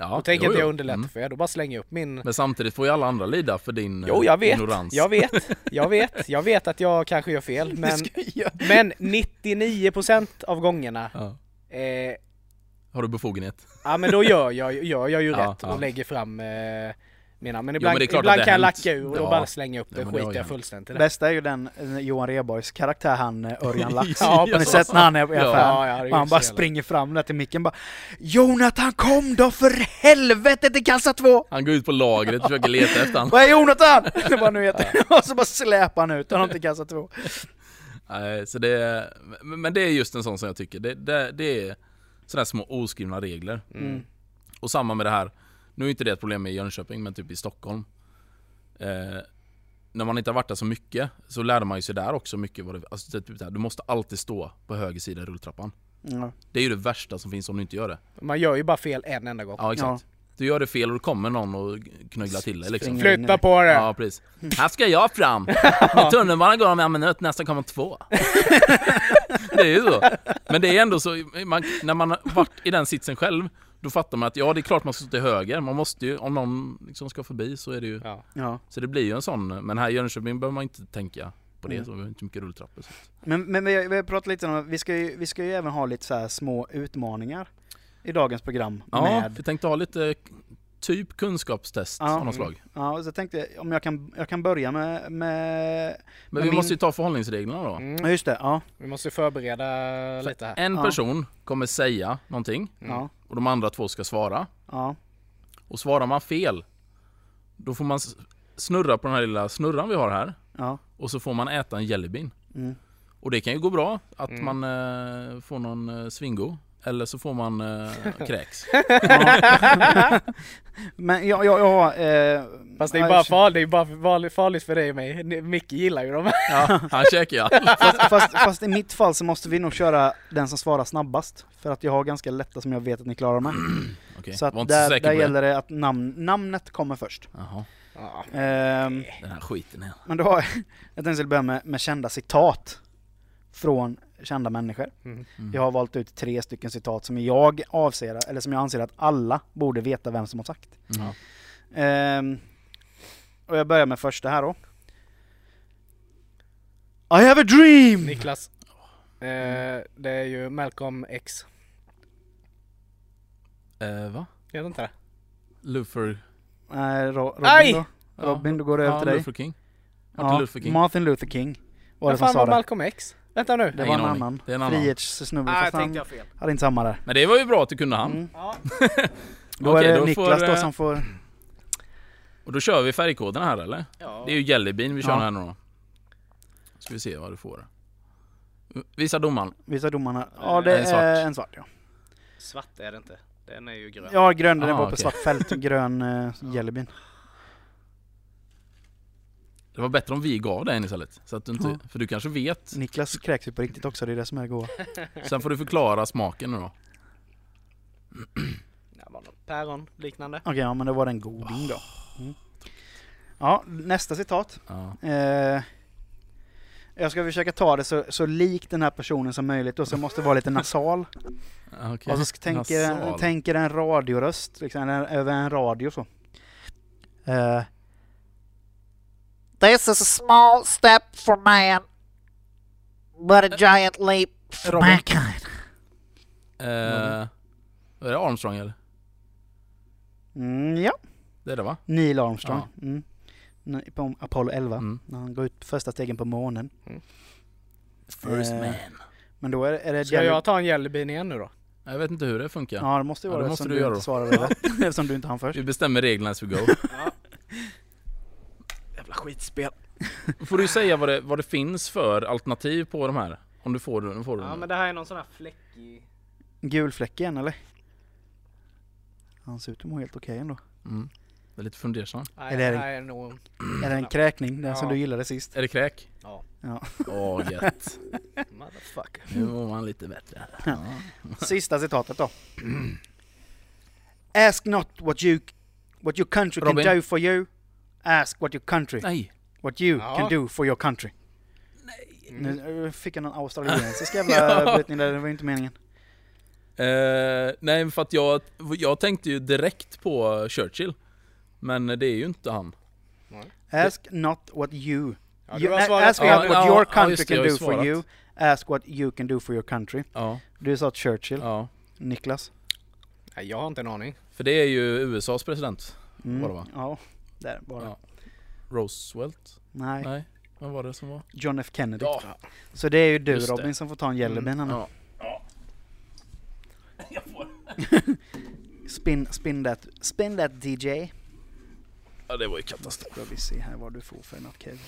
Ja, då tänker jo, inte jag jo. underlätta Mm. för er, då bara slänger jag upp min... Men samtidigt får ju alla andra lida för din Jo, eh, jag vet, ignorans. jag vet, [LAUGHS] jag vet, jag vet att jag kanske gör fel, men, men 99% av gångerna Ja. eh, Har du befogenhet? Ja men då gör jag, gör jag ju Ja, rätt och lägger fram eh, mina. Men ibland, men är klart ibland kan jag lacka ur och då Ja. bara slänga upp det. Ja, men skiter jag fullständigt i det. Bästa är ju den eh, Johan Rheborgs karaktär, han eh, Örjan [LAUGHS] Lax. Ja, Har ni sett när han är i Ja. affären? Ja, ja, han bara jävla- springer fram där till micken bara Jonathan kom då för helvete till kassa två! Han går ut på lagret och försöker leta efter han. Vad är Jonathan? [LAUGHS] Det var nu heter. [LAUGHS] Och så bara släpar han ut honom till kassa två. Nej, så det är, men men det är just en sån som jag tycker. Det, det, det är sådana små oskrivna regler. Mm. Och samma med det här. Nu är inte det ett problem i Jönköping, men typ i Stockholm. Eh, när man inte har varit där så mycket så lärde man ju sig där också mycket. Vad det, alltså det, är typ det här, du måste alltid stå på höger sida i rulltrappan. Ja. Det är ju det värsta som finns om du inte gör det. Man gör ju bara fel en enda gång. Ja exakt. Du gör det fel och då kommer någon och knögglar till dig liksom. Flytta på det! Ja precis. Här ska jag fram! [LAUGHS] Med tunnelbanan går om en minut, nästa kommer två. [LAUGHS] det är ju så. Men det är ändå så, man, när man har varit i den sitsen själv, då fattar man att ja det är klart man ska stå till höger. Man måste ju, om någon liksom ska förbi så är det ju, Ja. Ja. så det blir ju en sån. Men här i Jönköping behöver man inte tänka på det, Mm. så vi har inte mycket rulltrappor. Så. Men, men vi, vi har pratat lite om, vi ska ju, vi ska ju även ha lite så här små utmaningar i dagens program Ja, med vi tänkte ha lite typ kunskapstest Ja. av något slag. Ja, så tänkte jag om jag kan, jag kan börja med, med Men Men vi min- måste ju ta förhållningsreglerna då. ja Mm. just det, ja, Vi måste förbereda lite här. En Ja. person kommer säga någonting Mm. Och de andra två ska svara. ja, Och svarar man fel, då får man snurra på den här lilla snurran vi har här. ja, Och så får man äta en jellybean. mm, Och det kan ju gå bra att Mm. man eh, får någon eh, svingo eller så får man eh, [LAUGHS] kräks. Men ja, ja, ja eh, Fast det är bara farligt, det är bara farligt- farligt för dig och mig. Micke gillar ju dem. Ja, han käkar ju fast, fast, fast i mitt fall så måste vi nog köra den som svarar snabbast. För att jag har ganska lätta som jag vet att ni klarar med. [CLEARS THROAT] Okej, Så att var inte så där, där gäller det att namn, namnet kommer först. Jaha, Ja. Ehm, den här skiten här. men då har jag, jag tänkte börja med, med kända citat. Från kända människor. Mm. Mm. Jag har valt ut tre stycken citat som jag avser, eller som jag anser att alla borde veta vem som har sagt. Mm. Ehm, och jag börjar med första här då. I have a dream! Niklas. Eh, det är ju Malcolm X. Eh, va? Gör det inte det? Luther... Nej, Ro- Robin Aj! då? Robin, då går det över till dig. Luther King. Martin Ja, Luther King. Martin Luther King Vad fan sa var det. Malcolm X? Vänta nu. Det var en aning. annan. Det är en annan. Frihetssnubbe, Ah, fast jag han tänkte jag fel. hade inte samma där. Men det var ju bra att du kunde han. Mm. Ja. [LAUGHS] Då Okej, är det då Niklas får, då eh, som får... Och då kör vi färgkoden här eller? Ja. Det är ju Jellybean vi kör Ja. här nu då. Ska vi se vad du får. Visa domaren. Visa domarna. Ja, det En svart. är en svart ja. Svart är det inte. Den är ju grön. Ja, grön, den Ah, var på okej. svart fält. [LAUGHS] Grön uh, jellybean. Det var bättre om vi gav dig en istället. Så att du inte, Ja. För du kanske vet. Niklas kräks ju på riktigt också, det är det som är goa. [LAUGHS] Sen får du förklara smaken nu då. [CLEARS THROAT] Det var något päron liknande. Okej, ja men då var det en goding då. Mm. Ja, nästa citat. Ja. Eh, jag ska försöka ta det så, så likt den här personen som möjligt och så måste det vara lite nasal. [LAUGHS] Okay. Och så tänker, tänker en radioröst, liksom, över en radio så. Eh, This is a small step for man, but a giant leap for Robin. mankind. Eh, är det Armstrong eller? mm, ja, Det är det va? Neil Armstrong. Mm. Nej, På Apollo 11, Mm. när han går ut första stegen på månen. First Eh, man. Men då är, är det Ska Jelly- jag ta en jellybean igen nu då? Jag vet inte hur det funkar. Ja det måste ju Ja, vara det det måste eftersom du du göra inte svarade rätt. eftersom du inte hann först. Vi bestämmer reglerna as we go. [LAUGHS] Jävla skitspel. [LAUGHS] Får du säga vad det, vad det finns för alternativ på de här? Om du får du Ja den. men det här är någon sån här fläckig... Gul fläck igen eller? Han ser ut att må helt okej ändå. Mm. Det är lite fundersam. Nej, Är det det- här är nog... Är det en [CLEARS THROAT] kräkning? Den som Ja. du gillade sist? Är det kräk? Ja. Ja. Åh [LAUGHS] gött. Motherfucker. Nu mår man lite bättre. Ja. Sista citatet då. [CLEARS THROAT] Ask not what you what your country Robin. can do for you. Ask what your country Nej. what you Ja. can do for your country. Mm. Nu eh, fick jag någon australiensisk [LAUGHS] jävla Ja. brytning där, det var ju inte meningen. Eh, nej för att jag, jag tänkte ju direkt på Churchill. Men det är ju inte han. Ask not what you... Ja, you ask not what Ja, your ja, country can do for you. Ask what you can do for your country. Ja. Du sa Churchill. ja. Niklas? Nej, jag har inte en aning. För det är ju USAs president. Mm. Var det va? Ja, där var det. Ja. Roosevelt? Nej, Nej. Vad var det som var? John F Kennedy. Ja. Så det är ju du Just det. Robin som får ta en jellybean mm. Ja. [LAUGHS] Spin, spin that, spin that DJ. ja, det var ju katastrof. Ska vi se här vad du får för något kul.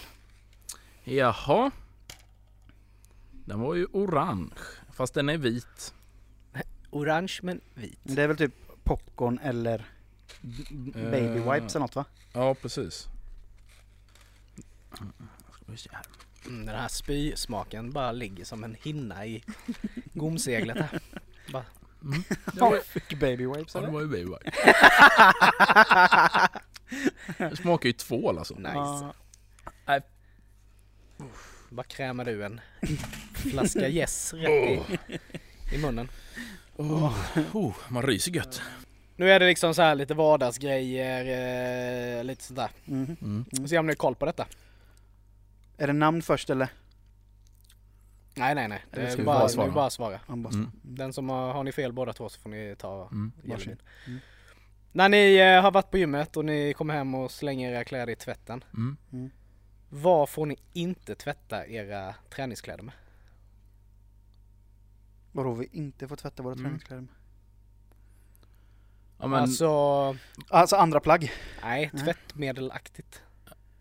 Jaha. Den var ju orange. Fast den är vit. Orange men vit. Det är väl typ popcorn eller baby Eh. wipes eller något va? Ja, precis. Mm, den här spysmaken bara ligger som en hinna i gomseglet här. Bara, Mm. Fick baby wipes ja, det eller? var ju baby white. Det smakar ju tvål alltså. nice. Ja. Bara krämar du en flaska yes rätt i, i munnen. Oh, oh, man ryser gött. Nu är det liksom så här lite vardagsgrejer, eh, lite sånt där. Mhm. Mm. Vi se om ni har koll på detta. Är det namn först eller? Nej nej nej, det Eller ska är vi bara, bara svara? svara. bara svara. Han bara, Mm. Den som har, har ni fel båda två så får ni ta Mm. jellybean. Mm. När ni eh, har varit på gymmet och ni kommer hem och slänger era kläder i tvätten. Mm. Vad får ni inte tvätta era träningskläder med? Vadå vi inte får tvätta våra Mm. träningskläder med? Ja, men, Alltså, Alltså andra plagg? nej, tvättmedelaktigt.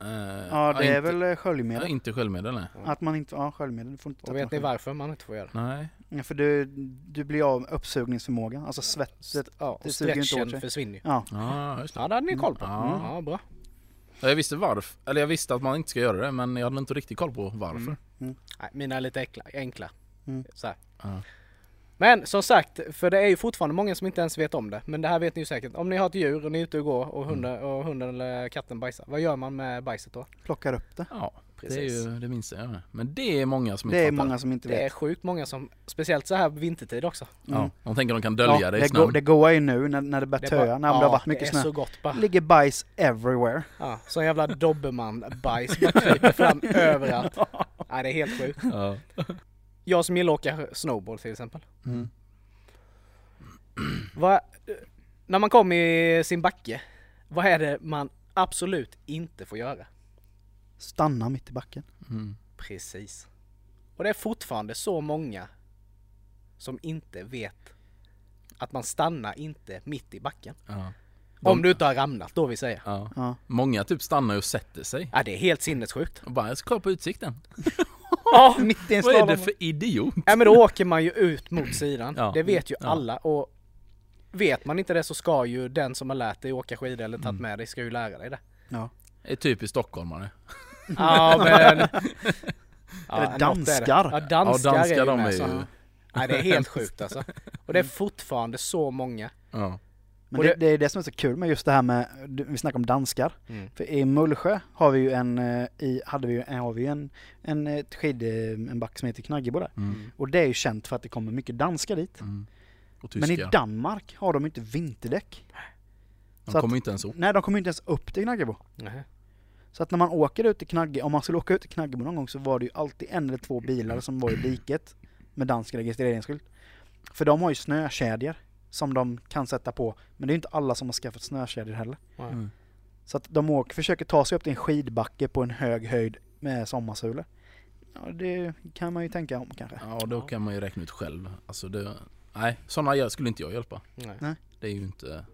Eh, Ja, det är inte, väl eh, ja, sköljmedel. inte sköljmedel nej. Att man inte, ja sköljmedel, du får inte Och vet ni varför man inte får göra det? Nej. Ja, för du, du blir av med uppsugningsförmågan, alltså svettet. Ja, det och suger inte åt stretchen sig. försvinner ju. Ja, Ja, just det. Ja, det hade ni koll på. Ja. Ja, bra. Ja, Jag visste varför, eller jag visste att man inte ska göra det men jag hade inte riktigt koll på varför. Nej, mina är lite enkla. enkla. Mm. Så här. Ja. Men som sagt, för det är ju fortfarande många som inte ens vet om det. Men det här vet ni ju säkert. Om ni har ett djur och ni är ute och går och hunden, och hunden eller katten bajsar. Vad gör man med bajset då? plockar upp det. Ja, det är Precis. ju det minsta jag gör. Men det är många som Det inte är fattar. många som inte Det är vet. sjukt många som, speciellt så här vintertid också. Ja, de tänker de kan dölja Ja, det i det, snön. går, det går ju nu när, när det börjar Det är bara- töa, när det har varit mycket det är snö. så gott bara. ligger bajs everywhere. Ja, sån jävla dobermann-bajs bara kryper fram [LAUGHS] överallt. Nej, det är helt sjukt. Ja. Jag som gillar att åka snowboard till exempel. Mm. [CLEARS THROAT] Vad, när man kommer i sin backe, vad är det man absolut inte får göra? Stanna mitt i backen. Mm. Precis. Och det är fortfarande så många som inte vet att man stannar inte mitt i backen. Ja. Om du inte har ramlat då vill säga. Ja. Ja. Många typ stannar och sätter sig. Ja, det är helt sinnessjukt. Och bara, jag ska kolla på utsikten. [LAUGHS] Ja, [LAUGHS] Mitt i en Vad är slalom. det för idiot? Ja men då åker man ju ut mot sidan. Ja. Det vet ju Ja. alla och vet man inte det så ska ju den som har lärt dig åka skidor eller tagit Mm. med dig ska ju lära dig det. Ja. Det är typiskt stockholmare. Ja men... [LAUGHS] Ja, Eller något är det. danskar. Ja danskar, Ja, danskar, är ju de med, är ju- Nej det är helt sjukt alltså. Och det är fortfarande så många. Ja. Men det, det- det är det som är så kul med just det här med, vi snackar om danskar. Mm. För i Mullsjö har vi ju en, eh, i, hade vi, ju- har vi ju en, en, ett skid, eh, en back som heter Knaggebo där. Mm. Och det är ju känt för att det kommer mycket danskar dit. Mm. Och Men i. Danmark har de inte vinterdäck. De så att- kommer inte ens upp. Nej, de kommer inte ens upp till Knaggebo. Så att när man åker ut till Knagge, om man skulle åka ut till Knaggebo någon gång så var det ju alltid en eller två bilar som var i diket med dansk registreringsskylt. För de har ju snökedjor som de kan sätta på, men det är ju inte alla som har skaffat snökedjor heller. Mm. Så att de åker, försöker ta sig upp till en skidbacke på en hög höjd med sommarsulor. Ja, det kan man ju tänka om kanske. Ja, då kan man ju räkna ut själv. Alltså det, nej, sådana skulle inte jag hjälpa. Nej. Det är ju inte...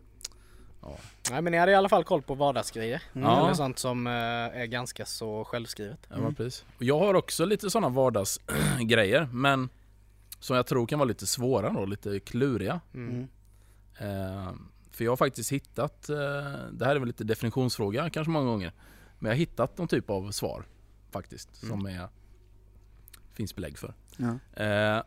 Nej men ni hade i alla fall koll på vardagsgrejer. Ja. Eller sånt som eh, är ganska så självskrivet. Ja, Mm. men precis. Och jag har också lite sådana vardagsgrejer, men som jag tror kan vara lite svåra då, lite kluriga. Mm. Mm. Eh, för jag har faktiskt hittat, eh, det här är väl lite definitionsfråga kanske många gånger, men jag har hittat någon typ av svar faktiskt som är, finns belägg för. Ja. Eh,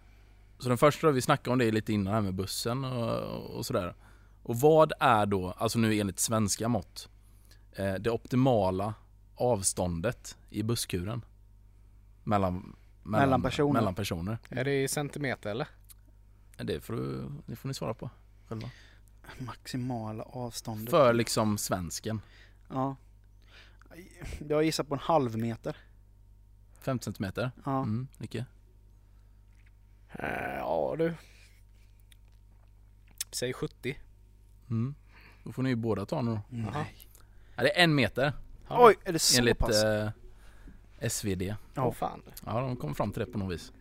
så den första vi snackade om det lite innan här med bussen och, och sådär. Och vad är då, alltså nu enligt svenska mått, eh, det optimala avståndet i busskuren? Mellan, Mellan personer. Mellan personer. Är det i centimeter eller? Det får, du, det får ni svara på själva. Maximala avståndet. För liksom svensken. Ja. Jag gissar på en halv meter. 5 centimeter. Ja. Mm, Nicke? Eh, Ja du. Säg 70. Mm. Då får ni ju båda ta nu då. Jaha. Ja, det är en meter Oj, är det så enligt pass? eh, SvD. Ja. fan. Ja, de kom fram till det på något vis.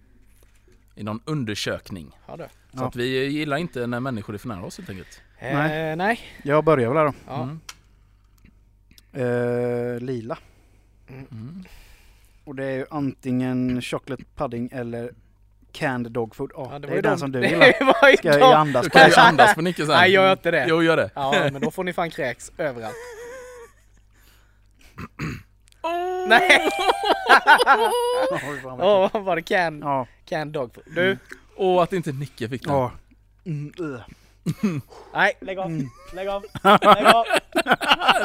I någon undersökning. Ja, du. Så Ja. att vi gillar inte när människor är för nära oss helt enkelt. Eh, Nej. nej. Jag börjar väl här då. Ja. Mm. Eh, lila. Mm. Och det är ju antingen chocolate pudding eller canned dog food. Ja, Ja, det, var är ju den de- som du det gillar. [LAUGHS] Ska jag andas Du på kan ju det? andas på [LAUGHS] Nicke sen. Nej, gör inte det. Jo, gör det. [LAUGHS] Ja, men då får ni fan kräks överallt. Nej! Fan vad Åh, kul. vad var det can, Ja. can dog food? Du, Och att inte Nicke fick den. Ja. Mm, uh. nej lägg av, Mm. lägg av, [LAUGHS] lägg av,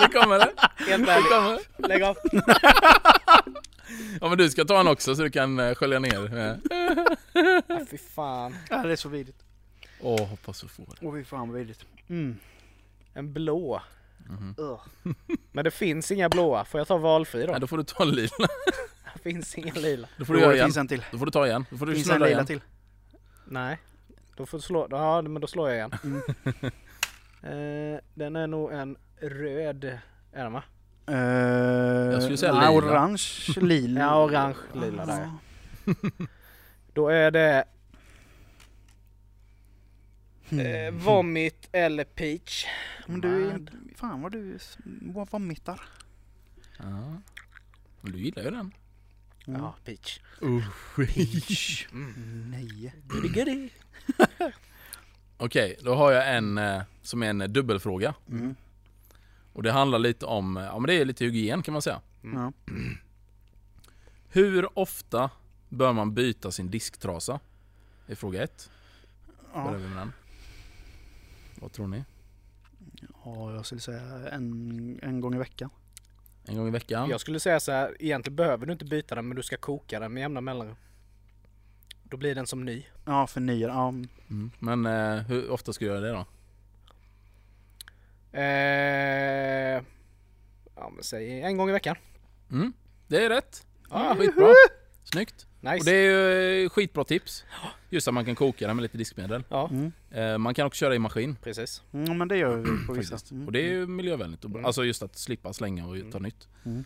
Det kommer det. helt ärligt, kommer. lägg av. Ja men du ska ta en också så du kan eh, skölja ner. Ja, fy fan. Ja, det är så vidrigt. Åh, hoppas du får det. Åh fy fan vad vidrigt. Mm. En blå. Mhm. Uh. Men det finns inga blåa, får jag ta valfri då? Nej, då får du ta en lila. [LAUGHS] Det finns inga lila. Då får du Jo, göra det igen. finns en till. Då får du ta igen. Då får Det du finns en lila igen. till. Nej. Då får du slå, ja men då slår jag igen. Mm. [LAUGHS] Eh, den är nog en röd, är den va? Uh, Jag skulle säga nej, lila. orange, lila. [LAUGHS] Ja, orange, lila där. Då är det Mm. eh, vomit eller peach. Men du är inte... Fan vad du vomitar. Ja. Men du gillar ju den. Mm. Ja, peach. [LAUGHS] Nej. Goody goody. Okej, då har jag en eh, som är en eh, dubbelfråga. Mm. Och det handlar lite om, eh, ja men det är lite hygien kan man säga. Ja. [CLEARS THROAT] Hur ofta bör man byta sin disktrasa? Det är fråga ett. Ja. Vad tror ni? Ja, jag skulle säga en, en gång i veckan. En gång i veckan? Jag skulle säga så här, egentligen behöver du inte byta den men du ska koka den med jämna mellanrum. Då blir den som ny. Ja, för nya. Ja, Mm. Men eh, hur ofta ska du göra det då? Eh, ja men säg en gång i veckan. Mm. Det är rätt. Ja, Skitbra. Snyggt. Nice. Och det är ju skitbra tips. Just att man kan koka den med lite diskmedel. Ja, mm. Eh, man kan också köra i maskin. precis. Mm, men det gör vi på vissa. Faktiskt. Mm. Och det är ju miljövänligt. och bra. Mm. Alltså just att slippa slänga och ta Mm. nytt. Mm.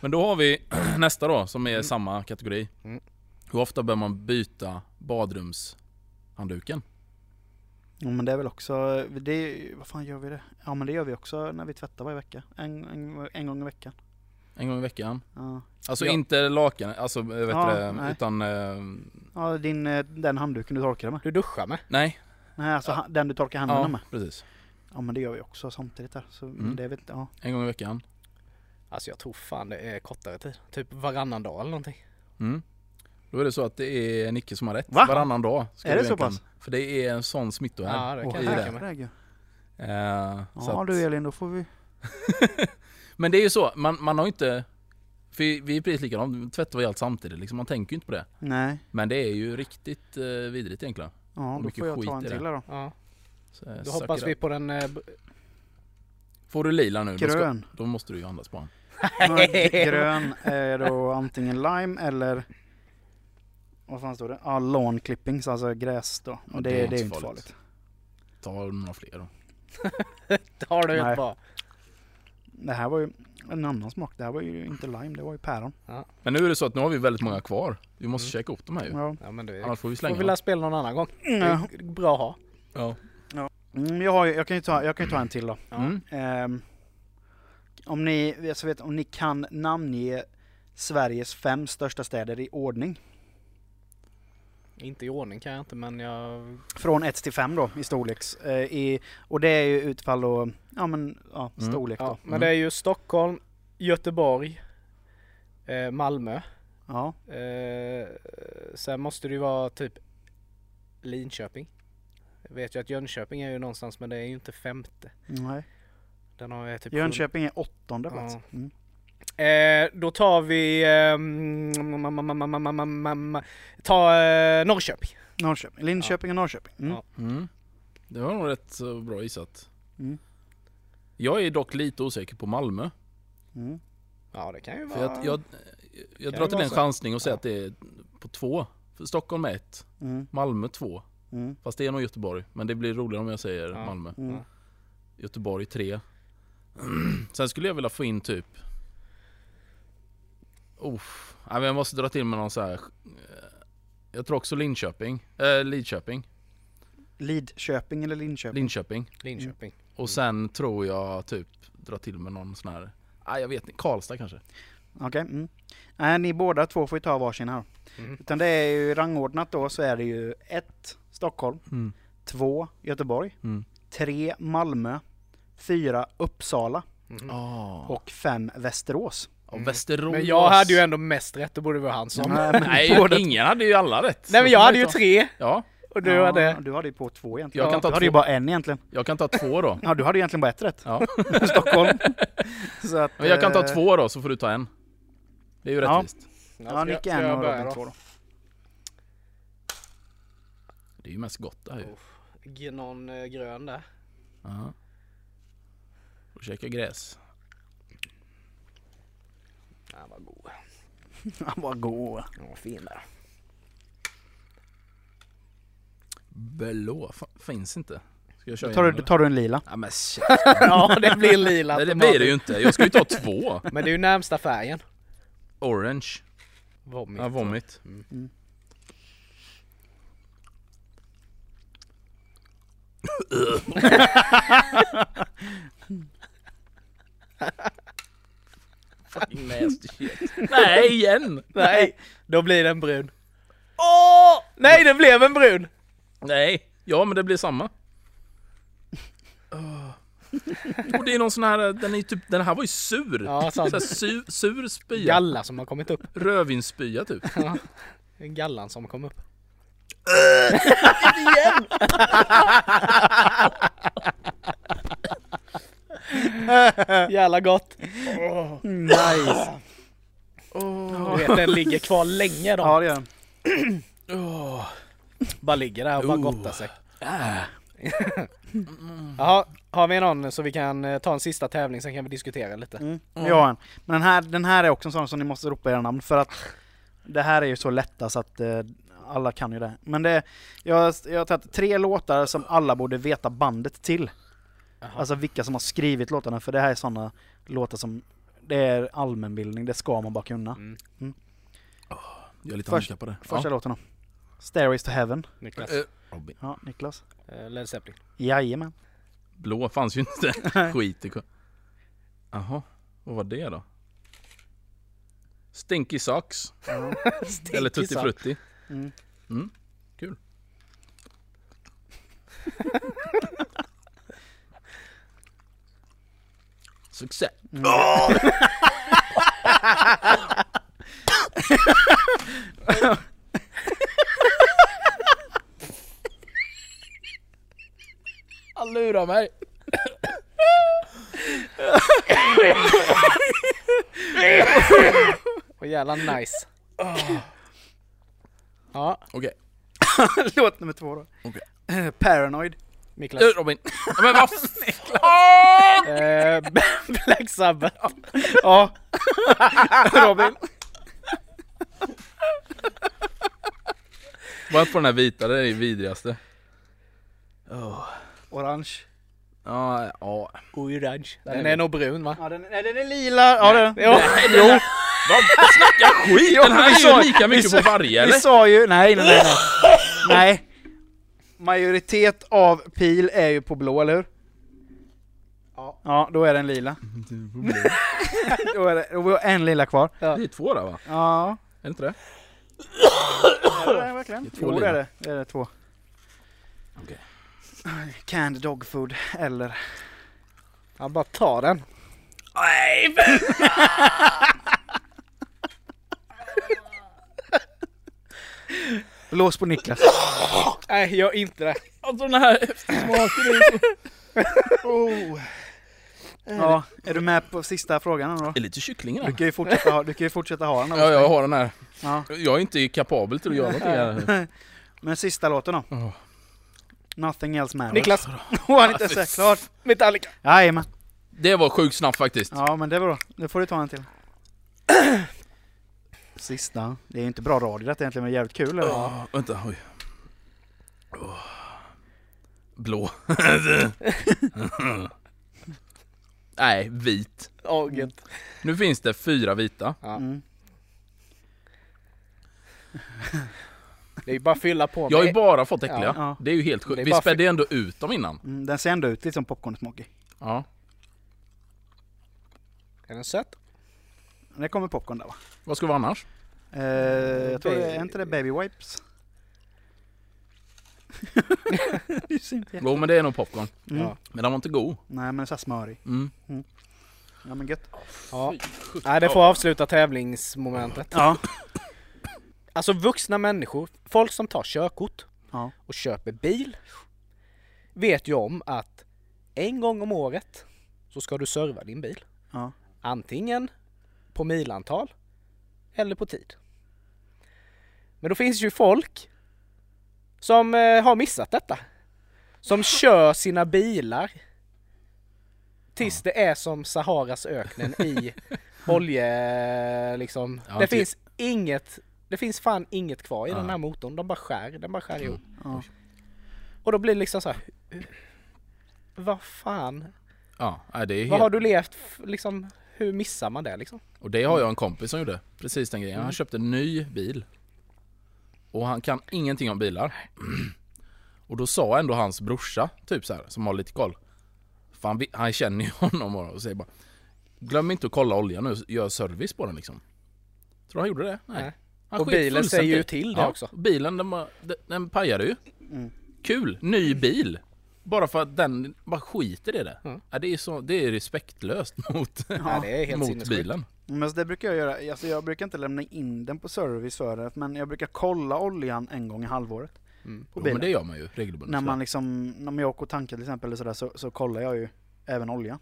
Men då har vi [CLEARS THROAT] nästa då som är Mm. samma kategori. Mm. Hur ofta bör man byta badrumshandduken? Ja, men det är väl också, det, vad fan gör vi det? Ja men det gör vi också när vi tvättar varje vecka. En, en, en gång i veckan. En gång i veckan? Ja, Alltså Ja. inte lakan, alltså vet Ja, det, nej. utan... Eh, ja din, eh, den handduken du torkar med. Du duschar med. nej. Nej alltså ha- den du torkar händerna Ja, med. precis. Ja men det gör vi också samtidigt där. Så Mm. det vet ja. En gång i veckan. Alltså jag tror fan det är kortare tid. Typ varannan dag eller någonting. Mm. Då är det så att det är Nicke som har rätt. Va? Varannan dag. ska Är det så pass? För det är en sån smittohärd. Ja det kan jag tänka mig. Eh, Ja att- du Elin, då får vi... [LAUGHS] Men det är ju så, man, man har inte... För vi är precis likadant, tvättar vi allt samtidigt liksom, man tänker ju inte på det. Nej. Men det är ju riktigt eh, vidrigt egentligen. Ja då mycket får jag skit ta en till då. Ja, Så, då hoppas vi på den... Eh, b- Får du lila nu, då, ska, Grön. då måste du ju andas på den. Nej, Grön är då antingen lime eller... Vad fan står det? Ja, lawn clippings, alltså gräs då. Och det, det är det, inte är ju inte farligt. farligt. Ta några fler då. [LAUGHS] har du Nej. helt bra. Det här var ju en annan smak. Det här var ju inte lime, det var ju päron. Men nu är det så att nu har vi väldigt många kvar. Vi måste Mm. käka upp de här ju. Ja. Ja men det Annars får vi får slänga vi dem. lära spela någon annan gång. Det Ja. är bra att ha. Ja. Mm, jag, har, jag, kan ju ta, jag kan ju ta en till då. Ja. Mm. Ehm, om, ni, jag vet, om ni kan namnge Sveriges fem största städer i ordning. Inte i ordning kan jag inte men jag... Från 1 till 5 då i storleks. Eh, i, och det är ju utfall då, ja men ja, Mm. storlek Ja, då. men det är ju Stockholm, Göteborg, eh, Malmö. Ja. Eh, sen måste det ju vara typ Linköping. Jag vet ju att Jönköping är ju någonstans men det är ju inte femte. Nej. Den har jag typ Jönköping är åttonde plats. Ja. Mm. Eh, då tar vi... ehm, ta eh, Norrköping. Norrköping. Linköping och Norrköping. Mm. Ja. Mm. Det var nog rätt bra gissat. Mm. Jag är dock lite osäker på Malmö. Mm. Ja det kan ju För vara... jag, jag, jag Kan drar det till en chansning och säger Ja. att det är på två. För Stockholm är ett, Mm. Malmö två. Mm. Fast det är nog Göteborg. Men det blir roligare om jag säger Ja. Malmö. Mm. Göteborg tre. [CLEARS THROAT] Sen skulle jag vilja få in typ... Oh, jag måste dra till med någon så här. Jag tror också Linköping. Äh, Lidköping. Lidköping eller Linköping? Linköping. Linköping. Och sen tror jag typ dra till med någon sån här... Nej jag vet inte. Karlstad kanske. Okej. Mm. Nej, ni båda två får ju ta varsin här. Mm. Utan det är ju rangordnat då så är det ju ett Stockholm, Mm. två Göteborg, Mm. tre Malmö, fyra Uppsala. Ah. och fem Västerås. Och Mm. Västerås. Men jag hade ju ändå mest rätt, det borde vara han som. [LAUGHS] Nej, Nej, ingen hade ju alla rätt. Nej men jag hade ju tre Ja, och du ja, hade... Du hade ju på två egentligen. Jag kan ta du hade ju två. bara en egentligen. jag kan ta två då. [LAUGHS] Ja, du hade egentligen bara ett rätt. Ja. [LAUGHS] Stockholm. så att, Men jag kan ta eh, två då så får du ta en. Det är ju Ja. rättvist. Ja, ska en och Robin två då. Det är ju mest gott det här ju. Ge någon eh, grön där. Ja. Och käka gräs. Ja, vad [LAUGHS] god. Han var god. Ja, fin där. Blå, finns inte. Ska jag köra Då tar, du, då tar du en lila. Ja men shit. [LAUGHS] ja det blir lila Nej det blir det ju inte. Jag ska ju ta två. [LAUGHS] Men det är ju närmsta färgen. Orange. Vomit. Ja, vomit. Mm. [LAUGHS] Fucking nasty shit. Nej igen! Nej, då blir den brun. Åh! Nej, det blev en brun! Nej, ja men det blir samma. Åh. Och det är någon sån här, den är typ, den här var ju sur. Ja, Så här sur, sur spya. galla som har kommit upp. Rödvinsspya typ. En gallan som kommit upp. [LAUGHS] Jävla gott. Nice. Du vet den ligger kvar länge då. Ja det gör den. Bara ligger där och bara gottar sig. [LAUGHS] Jaha, har vi någon så vi kan eh, ta en sista tävling sen kan vi diskutera lite. Mm. Vi har en. Men den här, den här är också en sån som ni måste ropa era namn för att det här är ju så lätta så att eh, alla kan ju det. Men det, jag, jag har tagit tre låtar som alla borde veta bandet till. Jaha. Alltså vilka som har skrivit låtarna för det här är såna låtar som det är allmänbildning, det ska man bara kunna. Mm. Jag är lite Först- handikappad. Första låten då. Stairways to Heaven. Niklas. Eh, Robin. Ja, Niklas. Eh, Led Zeppelin. Jajamän. Blå fanns ju inte. [LAUGHS] Skit i Jaha, vad var det då? Stinky Socks. [LAUGHS] Eller Tutti. Frutti. Mm. Mm, kul. [LAUGHS] Succé. Han lurar mig. Och jävla nice. Ja, Okej. [LAUGHS] Låt nummer två då. Okej. Eh, Paranoid. Niklas. Okay. Robin. Ja, Men vad [LAUGHS] fan! Eh, [LAUGHS] Black Sabbath. Ja. Robin. Var inte på den här vita, det är det vidrigaste. Orange. Ja, ja. Orange. Den Den är är- nog brun va? Ja den, nej, den är lila. Ja den. Jo. Jo. Vad snacka skit! Jo, Den här vi är sa- ju lika vi mycket sa- på varje Vi eller? sa ju, nej nej nej. nej. nej. Majoritet av pil är ju på blå, eller hur? Ja. Ja, då är den lila. [LAUGHS] då är det, då är en lila kvar. Det är två där va? Ja. Är det inte det? Är det verkligen? Det är två Jo, det lila. är det. Det är det två. Okej. Canned dog food, eller... Ja, bara ta den. Lås på Niklas. Nej, gör inte det. Alltså den här eftersmaken är så... Ja, är du med på sista frågan då? Det är lite kyckling Du här. kan ju fortsätta ha, du kan ju fortsätta ha den. här. Ja, jag har den här. Ja. Jag är inte kapabel till att göra någonting här. [LAUGHS] Men sista låten då? Åh. Nothing else matters. Niklas. [LAUGHS] [LAUGHS] Åh, han inte ens är klar. Metallica. Jajamän. Det var sjukt snabbt faktiskt. Ja, men det var bra. Nu får du ta en till. [CLEARS THROAT] Sista. Det är ju inte bra radio detta egentligen, men jävligt kul. Eller? Åh, vänta, oj. Åh. Blå. [LAUGHS] Nej, vit. Gött. Nu finns det fyra vita. Ja. Mm. Det är ju bara att fylla på Jag har ju bara fått äckliga. Ja. Ja. Det är ju helt sjukt. är Vi spädde ändå ut dem innan. Mm, den ser ändå ut lite som popcornsmakig. Ja. Är den söt? Det kommer popcorn där va? Vad ska det vara annars? Eh, jag tror det är inte det Baby Wipes? [LAUGHS] är Jo men det är nog popcorn. mm. Ja. Men den var inte god. Nej men så här smörig. Mm. Ja men gött. Ja. Nej, det får avsluta tävlingsmomentet. Ja. [LAUGHS] Alltså vuxna människor, folk som tar körkort Ja. och köper bil vet ju om att en gång om året så ska du serva din bil. Ja. Antingen på milantal eller på tid. Men då finns ju folk som eh, har missat detta. Som [LAUGHS] kör sina bilar tills det är som Saharas öknen i [LAUGHS] olje liksom. Ja, det typ. finns inget, det finns fan inget kvar i Ja. den här motorn. De bara skär, den bara skär ihop. Ja. Och då blir det liksom så här. Vad fan? Ja, nej, det är Vad helt... har du levt liksom? Hur missar man det liksom? Och det har jag en kompis som gjorde. Precis den grejen. Han köpte en ny bil. Och han kan ingenting om bilar. [CLEARS THROAT] Och då sa ändå hans brorsa, typ så här, som har lite koll. För han, känner ju [LAUGHS] honom och säger bara glöm inte att kolla oljan nu, gör service på den liksom. Tror du han gjorde det? Nej. Han Och bilen säger ju till det ja, också. Bilen den, bara, den, den pajade ju. Mm. Kul, ny bil. Bara för att den bara skiter i det. Mm. Ja, det, är så, det är respektlöst [LAUGHS] mot, Ja, det är helt mot bilen. Men så det brukar jag göra, alltså jag brukar inte lämna in den på service för det, men jag brukar kolla oljan en gång i halvåret. Mm. På Jo, men det gör man ju regelbundet. När man liksom, när jag åker och tankar till exempel eller sådär, så, så kollar jag ju även oljan.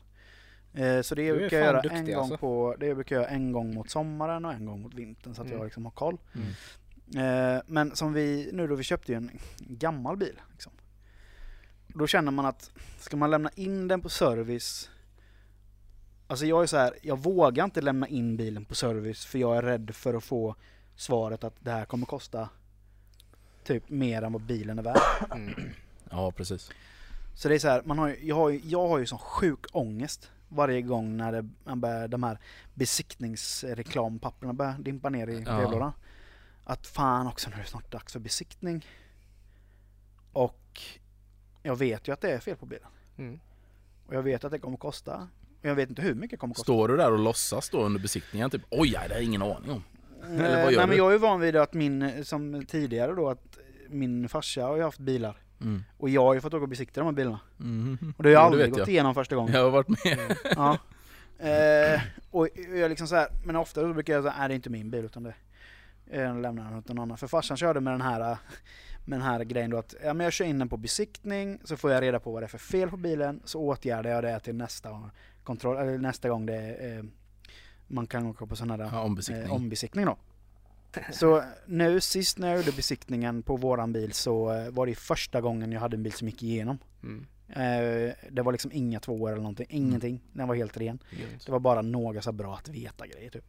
Eh, så det Du är brukar jag göra en gång alltså. på, det brukar jag göra en gång mot sommaren och en gång mot vintern så att Mm. jag liksom har koll. Mm. Eh, men som vi, nu då vi köpte ju en gammal bil. Liksom. Då känner man att, ska man lämna in den på service Alltså jag är så här, jag vågar inte lämna in bilen på service för jag är rädd för att få svaret att det här kommer kosta typ mer än vad bilen är värd. Mm. Ja, precis. Så det är så här, man har ju, jag, har ju, jag har ju sån sjuk ångest varje gång när det, man börjar, de här besiktningsreklampapperna börjar dimpa ner i Ja. brevlådan. Att fan också nu är det snart dags för besiktning. Och jag vet ju att det är fel på bilen. Mm. Och jag vet att det kommer kosta. Och jag vet inte hur mycket det kommer kosta. Står du där och låtsas då under besiktningen typ oj, det har jag ingen aning om. Eller vad gör Nej men du? jag är ju van vid att min, som tidigare då, att min farsa har ju haft bilar. Mm. Och jag har ju fått åka och besikta de här bilarna. Mm. Och det har ju Ja, det aldrig gått jag. igenom första gången. Jag har varit med. [LAUGHS] Ja. Eh, och jag liksom så här, men ofta så brukar jag säga, nej det är inte min bil utan det jag lämnar den åt någon annan. För farsan körde med den här med den här grejen då att ja, men jag kör in den på besiktning så får jag reda på vad det är för fel på bilen så åtgärdar jag det till nästa kontroll, eller nästa gång det är, eh, man kan åka på sån här Ja, ombesiktning. eh, ombesiktning då. Så nu sist när jag gjorde besiktningen på våran bil så eh, var det första gången jag hade en bil som gick igenom. Mm. Eh, det var liksom inga tvåor eller någonting, ingenting. Den var helt ren. Det var bara några så bra att veta grejer typ.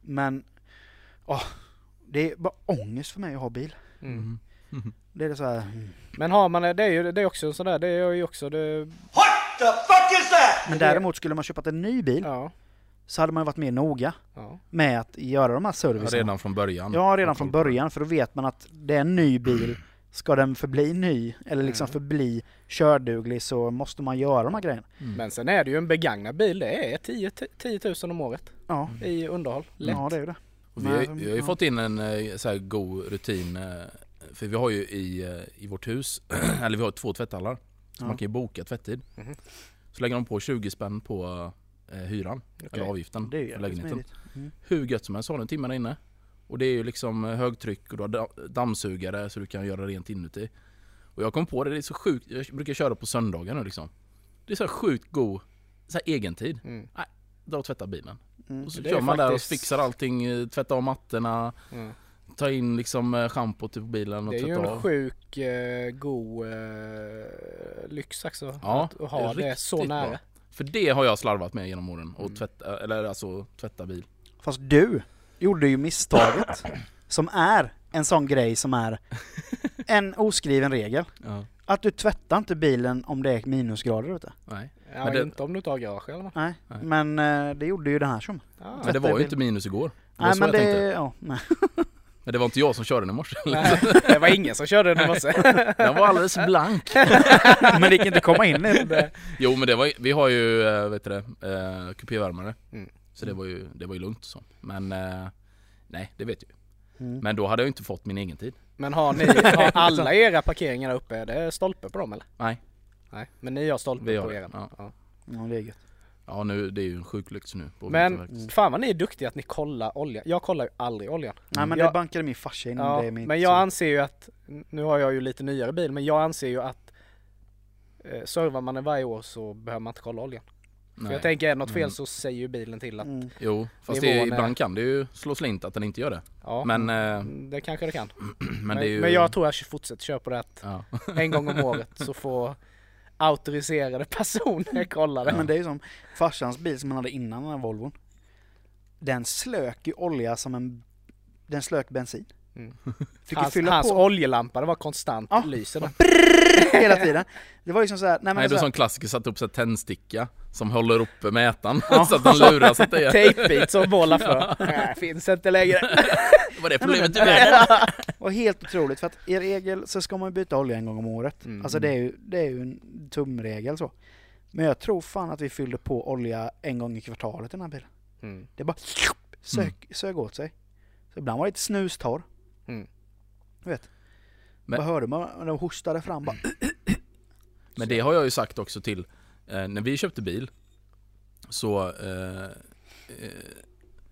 Men, åh, det är bara ångest för mig att ha bil. Mm. Mm. Det är så här, mm. Men har man det, det är ju det är också sådär, det är ju också det, Men däremot skulle man köpa en ny bil ja. Så hade man ju varit mer noga ja. med att göra de här Ja, servicerna. redan från början. Ja, redan från början. För då vet man att det är en ny bil. Ska den förbli ny eller liksom Mm. förbli körduglig så måste man göra de här grejerna. Mm. Men sen är det ju en begagnad bil, det är 10, 10 000 om året Ja, i underhåll. Lätt. ja det är ju det. Och vi, har, vi har ju ja. fått in en eh, så här god rutin. eh, För vi har ju i, eh, i vårt hus, [CLEARS THROAT] eller vi har två tvätthallar. Så Ja. man kan ju boka tvättid. Mhm. Så lägger de på 20 spänn på eh, hyran. Eller avgiften Det för lägenheten. Mm. Hur gött som helst har du en timme där inne. Och det är ju liksom eh, högtryck och du har da- dammsugare så du kan göra rent inuti. Och jag kom på det, det är så sjukt. Jag brukar köra på söndagar nu liksom. Det är så sjukt god så här egentid. Mm. Dra och tvätta bilen. Mm. Och så Det kör man där och faktiskt- fixar allting, eh, tvättar av mattorna, Mm. tar in liksom eh, schampo till bilen och Det är ju en av. sjuk, eh, god eh, lyx också. Ja, att, ha det det, så nära. bra. För det har jag slarvat med genom åren. Och Mm. tvätta, eller alltså tvätta bil. Fast du gjorde ju misstaget [COUGHS] som är en sån grej som är en oskriven regel. Ja. Att du tvättar inte bilen om det är minusgrader ute. Nej. Ja, Men det- inte om du har garage eller? Nej, Nej. men eh, det gjorde ju den här som. Ah. Men det var ju inte minus igår. Det var Nej men det, ja, nej. [LAUGHS] Men det var inte jag som körde den i morse. [LAUGHS] Nej, det var ingen som körde den i morse. [LAUGHS] Den var alldeles blank. [LAUGHS] men det gick inte komma in i det. Jo men det var, vi har ju, äh, vet du det, äh, kupévärmare. Mm. Så det var ju, det var ju lugnt så. Men eh, nej, det vet jag ju. Mm. Men då hade jag ju inte fått min egen tid. Men har ni, har alla era parkeringar uppe, är det stolpe på dem eller? Nej. Nej, men ni har stolpe Vi har på era? ja. Ja. Ja, det är gött. Ja nu, det är ju en sjuk lyx nu. På Men fan vad ni är duktiga att ni kollar olja. Jag kollar ju aldrig oljan. Nej men Jag- det bankade min farsa in. Ja, det är mitt, men jag anser ju att, nu har jag ju lite nyare bil, men jag anser ju att eh, servar man den varje år så behöver man inte kolla oljan. För Nej. jag tänker är det något fel Mm. så säger ju bilen till att Mm. Jo, fast det, är- ibland kan det ju slå slint att den inte gör det. ja, Men, eh, det kanske det kan. men, [CLEARS THROAT] Men, det är ju... men jag tror jag fortsätter köra på det att Ja. en gång om [LAUGHS] året så får auktoriserade personer kolla det. Men det är ju som farsans bil som han hade innan den här Volvon. Den slök ju olja som en... Den slök bensin. Mm. Hans, fylla hans på oljelampa, det var konstant Ja. lyser den. [LAUGHS] hela tiden. Det var ju som såhär, nej men Nej, du så som klassiker satte upp så tändsticka som håller uppe mätaren Ja. [LAUGHS] så att den luras att det är. Tejpbit som målar för. Nej, finns inte längre. [LAUGHS] Det var det problemet i världen. var helt otroligt för att i regel så ska man ju byta olja en gång om året. Mm. Alltså det är ju, det är ju en tumregel så. Men jag tror fan att vi fyllde på olja en gång i kvartalet i den här bilen. Mm. Det bara sög, sög åt sig. Så ibland var det lite snustorr. Mm. Du vet. Men- Vad hörde man när de hostade fram bara [CLEARS THROAT] Men det har jag ju sagt också till, eh, när vi köpte bil så eh, eh,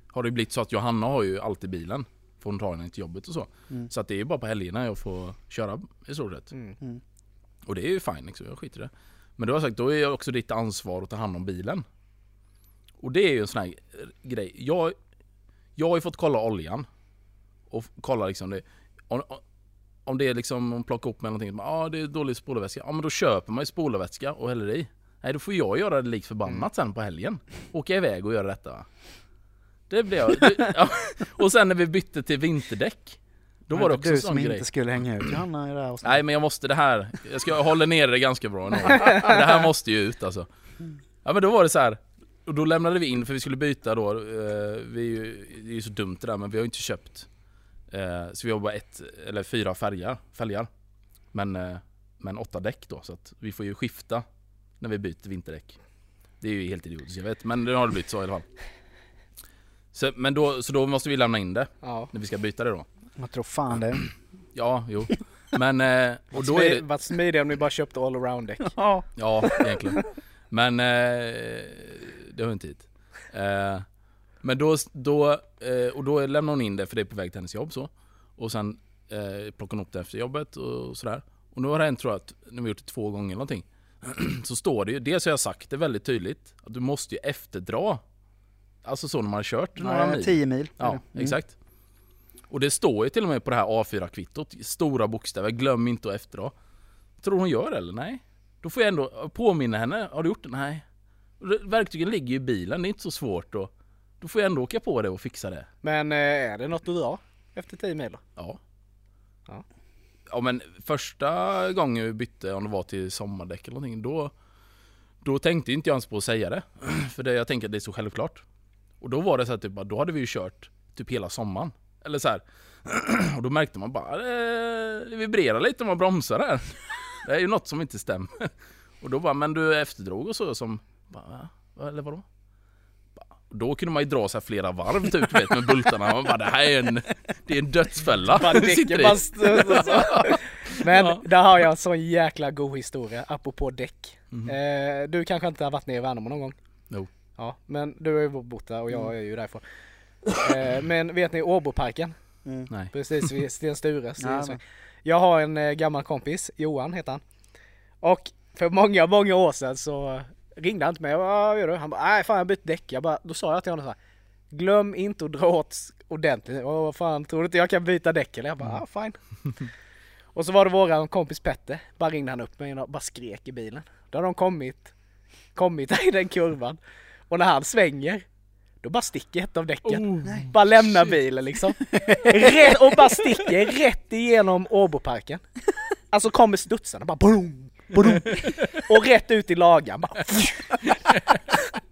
har det blivit så att Johanna har ju alltid bilen. För hon tar henne till jobbet och så. Mm. Så att det är ju bara på helgerna jag får köra i stort sett. Mm. Och det är ju fine liksom, jag skiter i det. Men då har jag sagt, då är det också ditt ansvar att ta hand om bilen. Och det är ju en sån här grej. Jag, jag har ju fått kolla oljan. Och f- kolla liksom det. Om, om det är liksom, om plockar upp med någonting, ja ah, det är dålig spolarvätska. Ja men då köper man ju spolarvätska och häller i. Nej då får jag göra det likt förbannat sen på helgen. Åka iväg och göra detta. Det blev jag. Det, [LAUGHS] ja. Och sen när vi bytte till vinterdäck. Då var det också du en sån som grej. inte skulle hänga ut Johanna i det här avsnittet. Nej men jag måste det här, jag ska hålla ner det ganska bra. Men Det här måste ju ut alltså. Ja men då var det så här. Och då lämnade vi in för vi skulle byta då, eh, vi är ju, det är ju så dumt det där men vi har ju inte köpt eh, Så vi har bara ett, eller fyra färger, fälgar Men, eh, men åtta däck då så att vi får ju skifta när vi byter vinterdäck Det är ju helt idiotiskt jag vet, men det har det blivit så i alla fall så, men då, så då måste vi lämna in det Ja. när vi ska byta det då Jag tror fan det. [CLEARS THROAT] Ja, jo Men, eh, och då är det Varit smidig om ni bara köpte all-around däck. Ja. Ja, egentligen. Men eh, det har inte hit. Eh, men då, då, eh, och då lämnar hon in det för det är på väg till hennes jobb så. Och sen eh, plockar hon upp det efter jobbet och sådär. Och nu har det hänt tror jag att, vi har gjort det två gånger eller någonting. [CLEARS THROAT] Så står det ju, dels har jag sagt det väldigt tydligt, att du måste ju efterdra. Alltså så när man har kört några Nej, mil. 10 mil. Ja, Mm. exakt. Och det står ju till och med på det här A4-kvittot, stora bokstäver, glöm inte att efterdra. Tror hon gör det eller? Nej. Då får jag ändå påminna henne, har du gjort det? Nej. Verktygen ligger ju i bilen, det är inte så svårt och då får jag ändå åka på det och fixa det. Men eh, är det något du drar efter 10 mil då? Ja. Ja. Ja men första gången vi bytte, om det var till sommardäck eller någonting, då Då tänkte inte jag ens på att säga det. [CLEARS THROAT] För det, jag tänker att det är så självklart. Och då var det så här, typ, då hade vi ju kört typ hela sommaren. Eller så här. [CLEARS THROAT] Och då märkte man bara, det, det vibrerar lite om man bromsar här. [LAUGHS] Det är ju något som inte stämmer. [LAUGHS] Och då bara, men du efterdrog och så som, bara, "Va? eller vadå? Då kunde man ju dra så här flera varv typ, vet, med bultarna. Man bara, det här är en, det är en dödsfälla. [LAUGHS] Däcken bara så. [LAUGHS] Men Ja. där har jag en sån jäkla god historia apropå däck. Mhm. Eh, du kanske inte har varit nere i Värnamo någon gång? Jo. Ja, men du har ju bott där och jag Mm. är ju därifrån. Eh, men vet ni Åboparken? Mm. Nej. Precis vid Sten Stures. [LAUGHS] Ja, Så- jag har en eh, gammal kompis, Johan heter han. Och för många, många år sedan så ringde han till mig. Jag bara, Vad gör du? Han bara, nej fan jag har bytt däck. Jag bara, då sa jag till honom så här. Glöm inte att dra åt ordentligt. Åh vad fan, tror du inte jag kan byta däck eller? Jag bara, ah, fine. [LAUGHS] och så var det våran kompis Petter. Bara ringde han upp mig och bara skrek i bilen. Då har de kommit, kommit [LAUGHS] i den kurvan. Och när han svänger, då bara sticker ett av däcken. bara lämnar bilen liksom. Rätt, och bara sticker rätt igenom Åboparken. Alltså kommer studsarna bara boom, [LAUGHS] och rätt ut i lagan bara.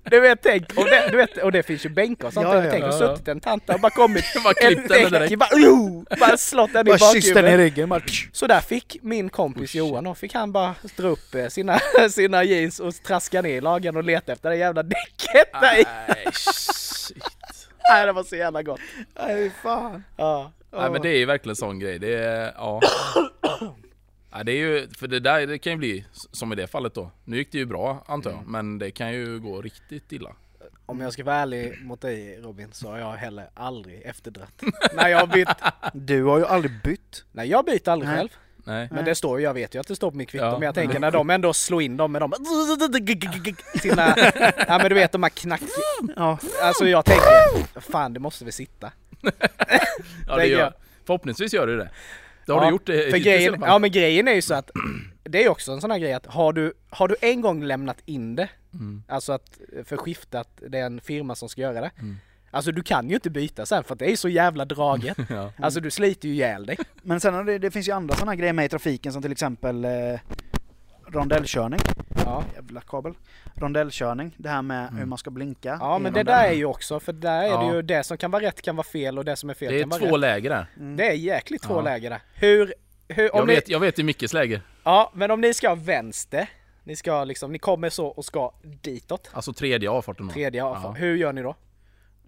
Du vet, tänk, och det, du vet, och det finns ju bänkar och sånt Ja, ja. Tänk och Ja, ja. suttit en tant där och bara kommit [LAUGHS] Bara ett däck, bara, oh, bara slått den i den i bakhuvudet. ryggen. Bara, Så där fick min kompis Johan och fick han bara dra upp eh, sina, [LAUGHS] sina jeans och traska ner i lagan och leta efter det jävla däcket där i. Nej, det var så jävla gott. Nej fan. Ja. Nej men det är ju verkligen en sån grej. Det är, ja. Ja. Det är ju, för det där det kan ju bli som i det fallet då. Nu gick det ju bra antar jag, men det kan ju gå riktigt illa. Om jag ska vara ärlig mot dig Robin så har jag heller aldrig efterdratt. [LAUGHS] när jag har bytt. Du har ju aldrig bytt. Nej jag byter aldrig Nej. själv. Nej. Men det står ju, jag vet ju att det står på min kvitto. Ja. Men jag tänker när de ändå slår in dem med de sina, ja men du vet de här knack... Ja. Alltså jag tänker, fan det måste väl sitta. [LAUGHS] Ja, det gör, förhoppningsvis gör det det. Har Ja, du gjort det För hittills i grejen, ja men grejen är ju så att det är också en sån här grej att har du, har du en gång lämnat in det, Mm. alltså att för det är en firma som ska göra det. Mm. Alltså du kan ju inte byta sen för att det är så jävla draget. [LAUGHS] Ja. Alltså du sliter ju ihjäl dig. Men sen det, det finns ju andra sådana grejer med i trafiken som till exempel eh, rondellkörning. Ja, Jävla kabel. Rondellkörning. Det här med Mm. hur man ska blinka. ja men det där är ju också, för där är Ja. det ju det som kan vara rätt kan vara fel och det som är fel Det är kan vara två rätt. läger där. Mm. Det är jäkligt två Ja. läger där. Hur, hur om Jag ni, vet, jag vet i Mickes läge. Ja, men om ni ska vänster, Ni ska liksom, ni kommer så och ska ditåt. Alltså tredje avfarten då. Tredje avfart. Ja. Hur gör ni då?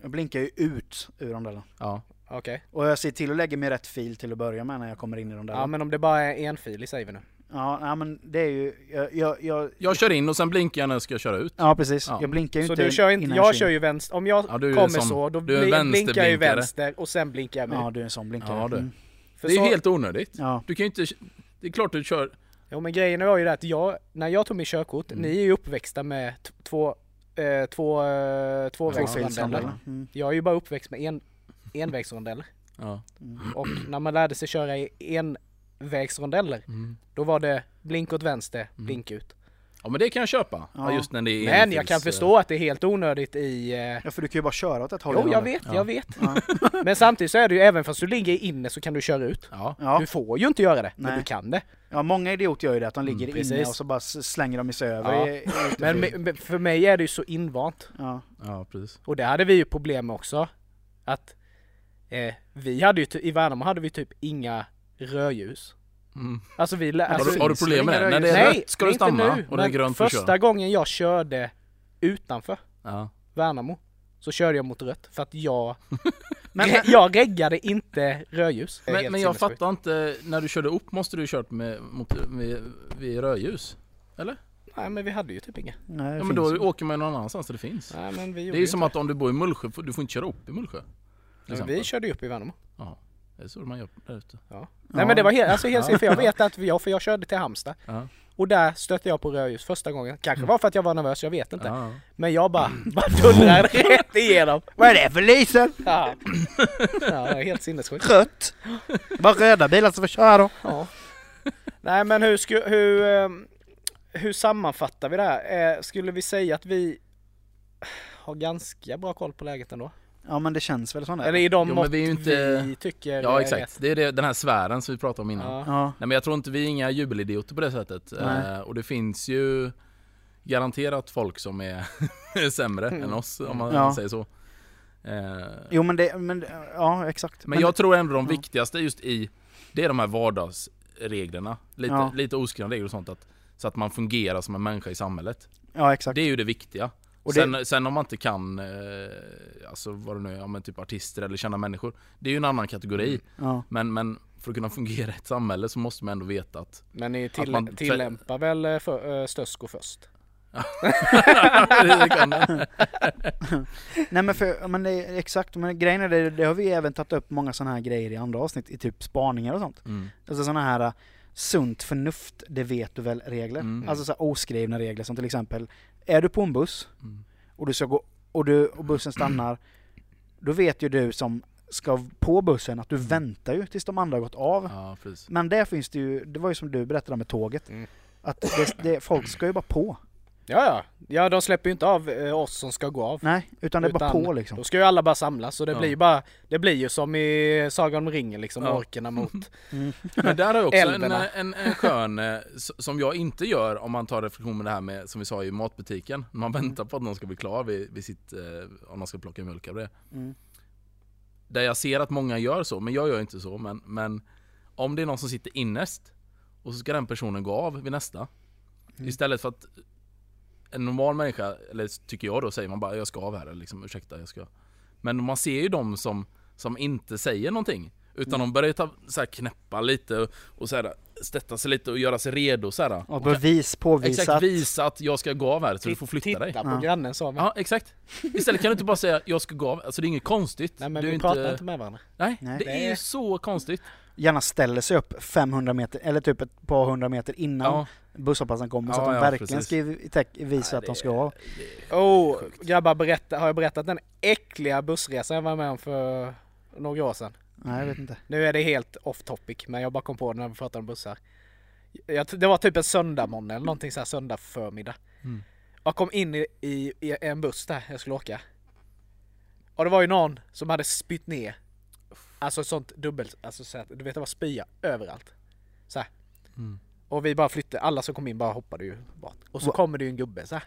Jag blinkar ju ut ur rondellen. Ja. Okej. Och jag ser till att lägga mig rätt fil till att börja med när jag kommer in i rondellen. Ja men om det bara är en fil i säger vi nu. Ja, ja men det är ju, jag, jag, jag Jag kör in och sen blinkar jag när jag ska köra ut. Ja precis, Ja. jag blinkar ju Så inte du kör inte, innan jag kör ju vänster, om jag Ja, kommer som- så då en blinkar jag ju vänster och sen blinkar jag med. Ja du är en sån blinkare. Ja, du. Mm. För det är så- ju helt onödigt. Ja. Du kan ju inte... Det är klart du kör... Jo men grejen var ju det att jag, när jag tog mitt körkort, Mm. ni är ju uppväxta med två, eh, två, eh, tvåvägsrondeller. Tvåfilsrondeller. Mm. Jag är ju bara uppväxt med en, envägsrondeller. Ja. Och när man lärde sig köra i envägsrondeller, Mm. då var det blink åt vänster, blink ut. ja men det kan jag köpa. Ja. Just när det är Men jag kan förstå att det är helt onödigt i... Eh, Ja för du kan ju bara köra åt ett håll. jo jag vet, Ja. jag vet. Ja. [LAUGHS] Men samtidigt så är det ju även fast du ligger inne så kan du köra ut. Ja. Du får ju inte göra det, men Nej. du kan det. ja, många idioter gör ju det att de ligger Mm, inne och så bara slänger de sig över. Men me- men för mig är det ju så invant. Ja. ja, precis. Och det hade vi ju problem med också. Att eh, vi hade ju, i Värnamo hade vi typ inga rödljus. Mm. Alltså vi lä- Har, alltså, du, har du problem med det? När det är Nej, rött ska du inte stanna nu, och det är grönt du Första gången jag körde utanför Ja. Värnamo så körde jag mot rött för att jag, [LAUGHS] Men, re- jag reggade inte rödljus. Det Men, men jag fattar inte, när du körde upp måste du kört med, mot, med, vid rödljus? Nej men vi hade ju typ inga. nej, det Ja men då ju. åker man ju någon annanstans där det finns. Nej men vi Det är ju som inte att om du bor i Mullsjö, du får inte köra upp i Mullsjö. Det. Vi körde ju upp i Värnamo. Ja, det är så man gör där ute. Nej men det var helt, alltså helt Ja. för jag [LAUGHS] vet att jag, för jag körde till Halmstad Ja. och där stötte jag på rödljus första gången. Kanske var för att jag var nervös, jag vet inte. Ja. Men jag bara, [LAUGHS] bara dundrade rätt igenom. [LAUGHS] Vad är det för lysen? Ja, ja det är helt sinnessjukt. Rött! Bara röda bilar som får köra då. Ja. Nej men hur, sku, hur, ehm, hur sammanfattar vi det här? Eh, Skulle vi säga att vi har ganska bra koll på läget ändå? Ja men det känns väl där. Eller i de Jo, men mått vi är inte- vi tycker Ja är exakt, rätt. det är det, den här sfären som vi pratade om innan. Ja. Ja. Nej men jag tror inte vi är inga jubelidioter på det sättet. Eh, och det finns ju garanterat folk som är [LAUGHS] sämre Mm. än oss om man Ja. säger så. Eh, Jo men det, men ja exakt. men jag tror ändå de ja. viktigaste just i, det är de här vardagsreglerna. Lite, Ja. lite oskrivna regler och sånt. Att, så att man fungerar som en människa i samhället. Ja exakt. Det är ju det viktiga. Och det- sen, sen om man inte kan, eh, alltså vad det nu är, ja, men typ artister eller kända människor. Det är ju en annan kategori. Ja. Men, men för att kunna fungera i ett samhälle så måste man ändå veta att Men ni till, man- tillämpar väl eh, för, äh, Stösko först? Nej men för, men det är exakt, men grejen är det, det har vi även tagit upp många sådana här grejer i andra avsnitt, i typ spaningar och sånt. Mm. Alltså sådana här uh, sunt förnuft, det vet du väl regler. Mm. Alltså så här oskrivna regler som till exempel, är du på en buss Mm. och du ska gå, och, du, och bussen stannar, då vet ju du som ska på bussen att du väntar ju tills de andra har gått av. Ja. Men där finns det ju, det var ju som du berättade med tåget, Mm. att det, det, folk ska ju bara på. Ja ja, ja de släpper ju inte av eh, oss som ska gå av. Nej, utan det är bara Utan på liksom. Då ska ju alla bara samlas och det Ja. blir ju bara, det blir ju som i Sagan om ringen liksom, Ja. orkerna mot Mm. Men där har jag också en, Älvorna. en, en skön, eh, som jag inte gör om man tar reflektion med det här med, som vi sa i matbutiken. Man väntar på att någon ska bli klar vid, vid sitt, eh, om de ska plocka mjölk av det. Mm. Där jag ser att många gör så, men jag gör inte så. Men, men om det är någon som sitter innerst och så ska den personen gå av vid nästa. Mm. Istället för att en normal människa, eller tycker jag då, säger man bara jag ska av här, eller liksom ursäkta jag ska. Men man ser ju de som, som inte säger någonting. Utan de börjar ta, så här, knäppa lite och, och så här, stätta sig lite och göra sig redo så här. Och bevis, påvisa Exakt, att- visa att jag ska gå av här så du får flytta Titta dig. på Ja. grannen sa vi. Ja, exakt. Istället kan du inte bara säga jag ska gå av, alltså det är inget konstigt. Nej men du är vi pratar inte med varandra. Nej, Nej. det är ju så konstigt. Gärna ställer sig upp 500 meter, eller typ ett par hundra meter innan Ja, busshållplatsen kommer så Ja, att de ja, verkligen precis. ska visa att de ska av. Oh, grabbar berätta, har jag berättat den äckliga bussresan jag var med om för några år sedan? Nej jag vet inte. Nu är det helt off topic men jag bara kom på det när vi pratade om bussar. Jag, det var typ en söndagmorgon eller någonting så här söndag förmiddag. Mm. Jag kom in i, i, i en buss där jag skulle åka. Och det var ju någon som hade spytt ner. Alltså sånt dubbelt, alltså så att, du vet det var spya överallt. Så här. Mm. Och vi bara flyttade, alla som kom in bara hoppade ju bort. Och så Va- kommer det ju en gubbe så här.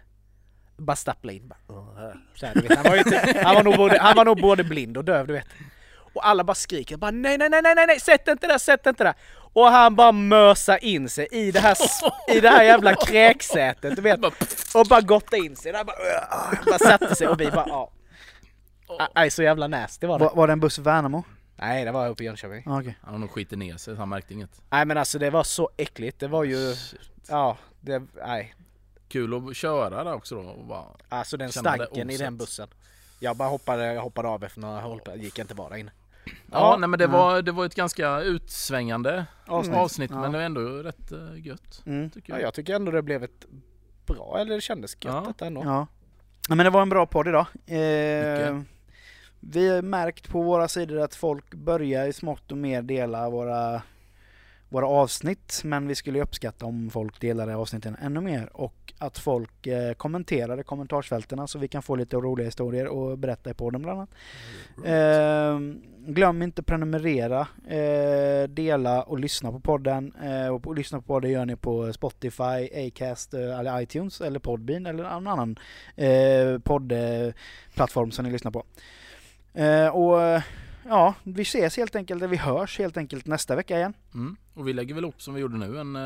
Bara stappla in. Bara, så här, du vet, han, var ju [LAUGHS] han, var nog både, han var nog både blind och döv du vet. Och alla bara skriker bara nej nej nej nej nej nej sätt inte där, sätt inte där. Och han bara mösa in sig i det här, i det här jävla kräksätet, du vet. Och bara gotta in sig där, bara, bara satte sig och vi bara ja. Nej så jävla nasty var det. Var, var det en buss Värnamo? Nej det var uppe i Jönköping. Ah, okej. Han har nog skitit ner sig så han märkte inget. Nej men alltså det var så äckligt, det var ju, ja, det, nej. Kul att köra där också då. Och bara, Alltså den stanken i den bussen. Jag bara hoppade, jag hoppade av efter några håll, gick inte vara där inne. ja, Ja. nej men det var, det var ett ganska utsvängande Avsnitt. avsnitt, Ja. men det var ändå rätt uh, gött. Mm. Tycker Ja, jag. jag tycker ändå det blev ett bra, eller det kändes gött Ja. ändå. Ja. ja. men det var en bra podd idag. Eh, Mycket. Vi har märkt på våra sidor att folk börjar i smått och mer dela våra, våra avsnitt. Men vi skulle uppskatta om folk delade avsnitten ännu mer. Och att folk eh, kommenterar i kommentarsfälten så vi kan få lite roliga historier och berätta i podden bland annat. Eh, glöm inte prenumerera, eh, dela och lyssna på podden. Eh, och på, lyssna på podden gör ni på Spotify, Acast, eh, eller iTunes eller Podbean eller någon annan eh, poddplattform som ni lyssnar på. Eh, och eh, ja, vi ses helt enkelt, vi hörs helt enkelt nästa vecka igen. Mm. Och vi lägger väl upp som vi gjorde nu en, eh,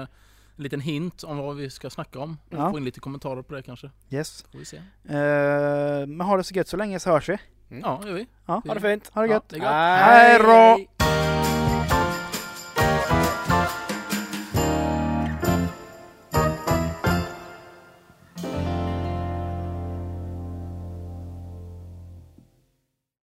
en liten hint om vad vi ska snacka om. Ja. Få in lite kommentarer på det kanske. Yes. Får vi se. Eh, men ha det så gött så länge så hörs vi. Ja, det gör vi. Ja. Ha det fint! Ha det gött. Ja, det. Hej då!